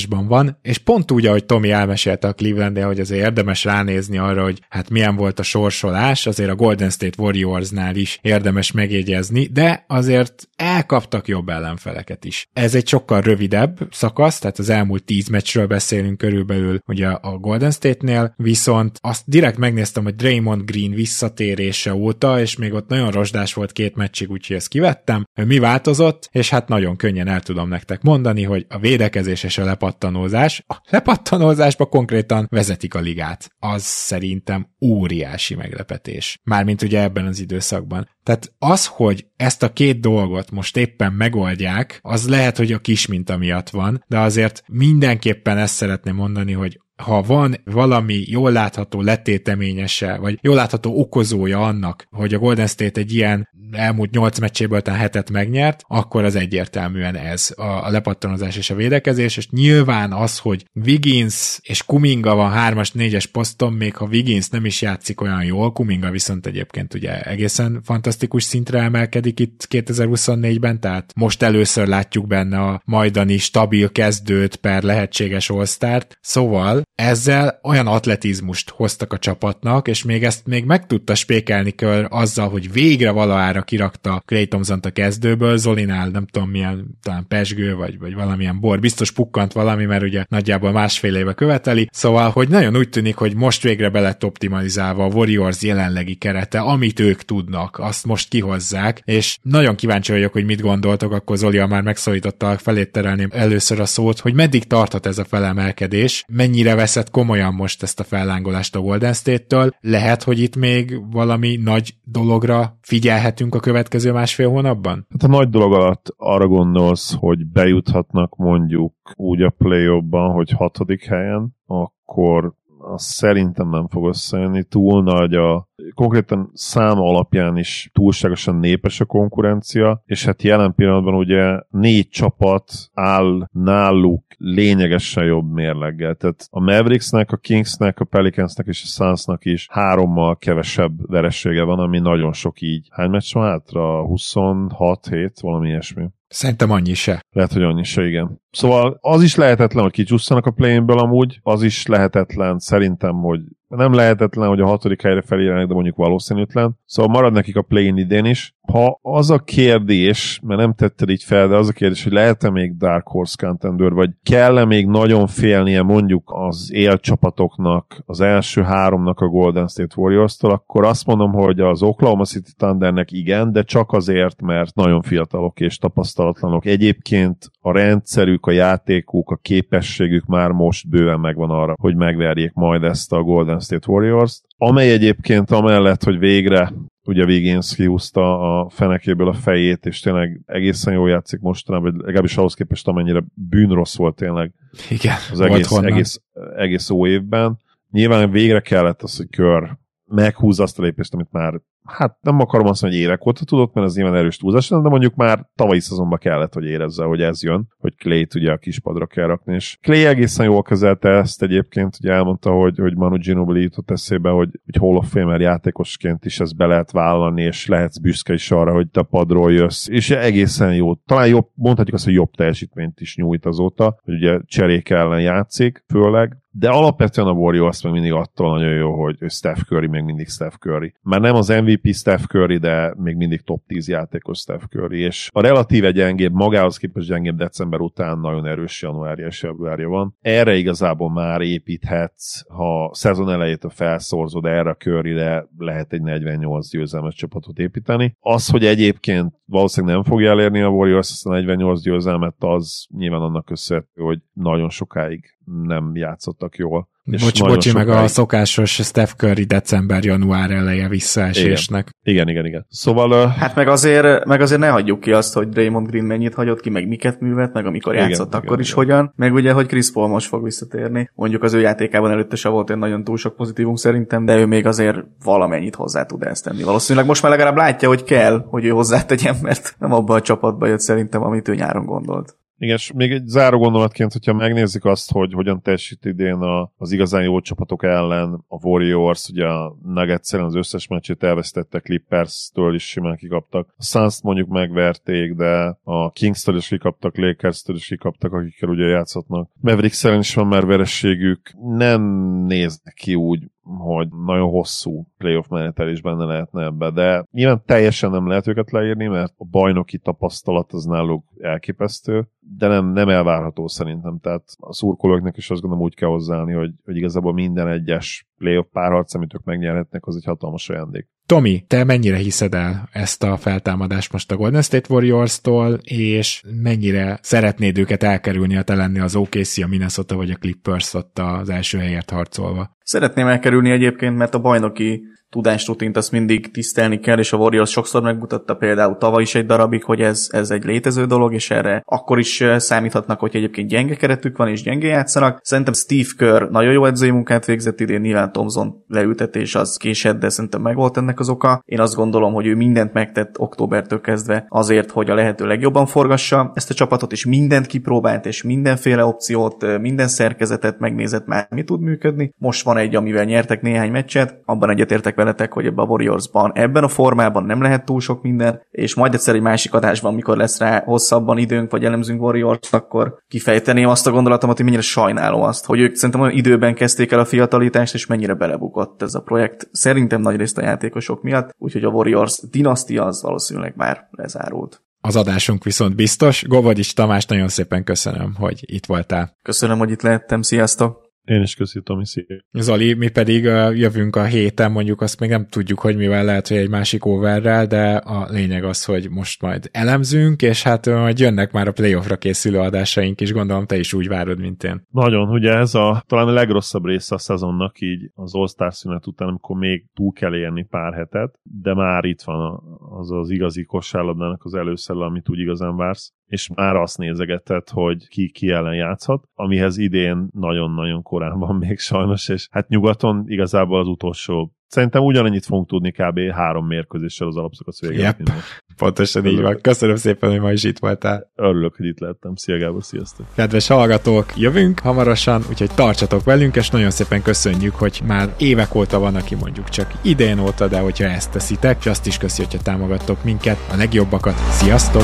feltámadásban van, és pont úgy, ahogy Tomi elmesélte a cleveland hogy azért érdemes ránézni arra, hogy hát milyen volt a sorsolás, azért a Golden State Warriorsnál is érdemes megjegyezni, de azért elkaptak jobb ellenfeleket is. Ez egy sokkal rövidebb szakasz, tehát az elmúlt tíz meccsről beszélünk körülbelül ugye a Golden State-nél, viszont azt direkt megnéztem, hogy Draymond Green visszatérése óta, és még ott nagyon rozsdás volt két meccsig, úgyhogy ezt kivettem. Mi változott, és hát nagyon könnyen el tudom nektek mondani, hogy a védekezés és a lepattanózás, a lepattanózásba konkrétan vezetik a ligát. Az szerintem óriási meglepetés. Mármint ugye ebben az időszakban. Tehát az, hogy ezt a két dolgot most éppen megoldják, az lehet, hogy a kis minta miatt van, de azért mindenképpen ezt szeretném mondani, hogy ha van valami jól látható letéteményese, vagy jól látható okozója annak, hogy a Golden State egy ilyen elmúlt 8 meccséből talán hetet megnyert, akkor az egyértelműen ez a, a lepattanozás és a védekezés, és nyilván az, hogy Wiggins és Kuminga van 3-as, 4-es poszton, még ha Wiggins nem is játszik olyan jól, Kuminga viszont egyébként ugye egészen fantasztikus szintre emelkedik itt 2024-ben, tehát most először látjuk benne a majdani stabil kezdőt per lehetséges all Szóval ezzel olyan atletizmust hoztak a csapatnak, és még ezt még meg tudta spékelni kör azzal, hogy végre valahára kirakta Clay thompson a kezdőből, Zolinál nem tudom milyen, talán pesgő, vagy, vagy valamilyen bor, biztos pukkant valami, mert ugye nagyjából másfél éve követeli, szóval, hogy nagyon úgy tűnik, hogy most végre be lett optimalizálva a Warriors jelenlegi kerete, amit ők tudnak, azt most kihozzák, és nagyon kíváncsi vagyok, hogy mit gondoltok, akkor Zoli már megszólította, felét terelném először a szót, hogy meddig tarthat ez a felemelkedés, mennyire veszett komolyan most ezt a fellángolást a Golden State-től, lehet, hogy itt még valami nagy dologra figyelhetünk a következő másfél hónapban? Hát a nagy dolog alatt arra gondolsz, hogy bejuthatnak mondjuk úgy a play hogy hatodik helyen, akkor az szerintem nem fog összejönni. Túl nagy a konkrétan szám alapján is túlságosan népes a konkurencia, és hát jelen pillanatban ugye négy csapat áll náluk lényegesen jobb mérleggel. Tehát a Mavericksnek, a Kingsnek, a Pelicansnek és a Sunsnak is hárommal kevesebb veressége van, ami nagyon sok így. Hány meccs van hátra? 26 hét, valami ilyesmi. Szerintem annyi se. Lehet, hogy annyi se, igen. Szóval az is lehetetlen, hogy kicsusszanak a play amúgy, az is lehetetlen szerintem, hogy nem lehetetlen, hogy a hatodik helyre felérjenek, de mondjuk valószínűtlen. Szóval marad nekik a play-in idén is. Ha az a kérdés, mert nem tetted így fel, de az a kérdés, hogy lehet-e még Dark Horse contender, vagy kell-e még nagyon félnie mondjuk az élcsapatoknak, az első háromnak a Golden State Warriors-tól, akkor azt mondom, hogy az Oklahoma City Thundernek igen, de csak azért, mert nagyon fiatalok és tapasztalatlanok. Egyébként a rendszerük, a játékuk, a képességük már most bőven megvan arra, hogy megverjék majd ezt a Golden State Warriors-t, amely egyébként amellett, hogy végre ugye Wiggins kihúzta a fenekéből a fejét, és tényleg egészen jól játszik mostanában, vagy legalábbis ahhoz képest, amennyire bűnrossz volt tényleg Igen, az egész, egész, egész ó évben. Nyilván végre kellett az, hogy kör meghúzza azt a lépést, amit már hát nem akarom azt mondani, hogy évek óta tudott, mert az nyilván erős túlzás, de mondjuk már tavalyi szezonban kellett, hogy érezze, hogy ez jön, hogy Clay-t ugye a kispadra kell rakni, és Clay egészen jól kezelte ezt egyébként, ugye elmondta, hogy, hogy Manu Ginobili jutott eszébe, hogy, hogy Hall of Famer játékosként is ezt be lehet vállalni, és lehetsz büszke is arra, hogy te padról jössz, és egészen jó. Talán jobb, mondhatjuk azt, hogy jobb teljesítményt is nyújt azóta, hogy ugye cserék ellen játszik, főleg, de alapvetően a Warriors meg mindig attól nagyon jó, hogy, Steph Curry még mindig Steph Curry. Már nem az MVP Steph Curry, de még mindig top 10 játékos Steph Curry, és a relatíve gyengébb, magához képest gyengébb december után nagyon erős januárja és februárja van. Erre igazából már építhetsz, ha szezon elejét a felszorzod erre a Curryre, lehet egy 48 győzelmes csapatot építeni. Az, hogy egyébként valószínűleg nem fogja elérni a Warriors ezt a 48 győzelmet, az nyilván annak köszönhető, hogy nagyon sokáig nem játszottak jól. Bocs, bocsi, sokáig... meg a szokásos Steph Curry december-január eleje visszaesésnek. Igen, igen, igen. igen. Szóval... Uh... Hát meg azért, meg azért ne hagyjuk ki azt, hogy Draymond Green mennyit hagyott ki, meg miket művelt, meg amikor igen, játszott, igen, akkor igen, is igen. hogyan. Meg ugye, hogy Chris Paul most fog visszatérni. Mondjuk az ő játékában előtte se volt egy nagyon túl sok pozitívum szerintem, de ő még azért valamennyit hozzá tud ezt tenni. Valószínűleg most már legalább látja, hogy kell, hogy ő hozzátegyen, mert nem abba a csapatba jött szerintem, amit ő nyáron gondolt. Igen, és még egy záró gondolatként, hogyha megnézzük azt, hogy hogyan teljesít idén a, az igazán jó csapatok ellen a Warriors, ugye a Nuggets az összes meccsét elvesztettek, Clippers-től is simán kikaptak. A suns mondjuk megverték, de a Kings-től is kikaptak, Lakers-től is kikaptak, akikkel ugye játszhatnak. Mavericks is van már verességük. Nem néznek ki úgy, hogy nagyon hosszú playoff menetel is benne lehetne ebbe, de nyilván teljesen nem lehet őket leírni, mert a bajnoki tapasztalat az náluk elképesztő, de nem, nem elvárható szerintem, tehát a szurkolóknak is azt gondolom úgy kell hozzáállni, hogy, hogy igazából minden egyes playoff párharc, amit ők megnyerhetnek, az egy hatalmas ajándék. Tomi, te mennyire hiszed el ezt a feltámadást most a Golden State Warriors-tól, és mennyire szeretnéd őket elkerülni, a te lenni az OKC, a Minnesota vagy a Clippers ott az első helyért harcolva? Szeretném elkerülni egyébként, mert a bajnoki tudásrutint azt mindig tisztelni kell, és a Warriors sokszor megmutatta például tavaly is egy darabig, hogy ez, ez egy létező dolog, és erre akkor is számíthatnak, hogy egyébként gyenge keretük van, és gyenge játszanak. Szerintem Steve Kerr nagyon jó edzői munkát végzett idén, nyilván Thompson leültetés az késett, de szerintem meg volt ennek az oka. Én azt gondolom, hogy ő mindent megtett októbertől kezdve azért, hogy a lehető legjobban forgassa ezt a csapatot, és mindent kipróbált, és mindenféle opciót, minden szerkezetet megnézett már, mi tud működni. Most van egy, amivel nyertek néhány meccset, abban egyetértek veletek, hogy ebben a Warriorsban ebben a formában nem lehet túl sok minden, és majd egyszer egy másik adásban, amikor lesz rá hosszabban időnk, vagy elemzünk Warriors, akkor kifejteném azt a gondolatomat, hogy mennyire sajnálom azt, hogy ők szerintem olyan időben kezdték el a fiatalítást, és mennyire belebukott ez a projekt. Szerintem nagy részt a játékosok miatt, úgyhogy a Warriors dinasztia az valószínűleg már lezárult. Az adásunk viszont biztos. Govadics Tamás, nagyon szépen köszönöm, hogy itt voltál. Köszönöm, hogy itt lehettem. Sziasztok! Én is köszönöm, Tomi, szia. Zoli, mi pedig jövünk a héten, mondjuk azt még nem tudjuk, hogy mivel lehet, hogy egy másik overrel, de a lényeg az, hogy most majd elemzünk, és hát majd jönnek már a playoffra készülő adásaink is, gondolom te is úgy várod, mint én. Nagyon, ugye ez a talán a legrosszabb része a szezonnak így az all szünet után, amikor még túl kell érni pár hetet, de már itt van az az igazi kosárlabdának az előszele, amit úgy igazán vársz és már azt nézegetett, hogy ki, ki ellen játszhat, amihez idén nagyon-nagyon korán van még sajnos, és hát nyugaton igazából az utolsó Szerintem ugyanannyit fogunk tudni kb. három mérkőzéssel az alapszakasz végén. Yep. Pontosan így van. Köszönöm szépen, hogy ma is itt voltál. Örülök, hogy itt lettem. Szia Gábor, sziasztok! Kedves hallgatók, jövünk hamarosan, úgyhogy tartsatok velünk, és nagyon szépen köszönjük, hogy már évek óta van, aki mondjuk csak idén óta, de hogyha ezt teszitek, és azt is köszi, hogyha támogattok minket, a legjobbakat. Sziasztok!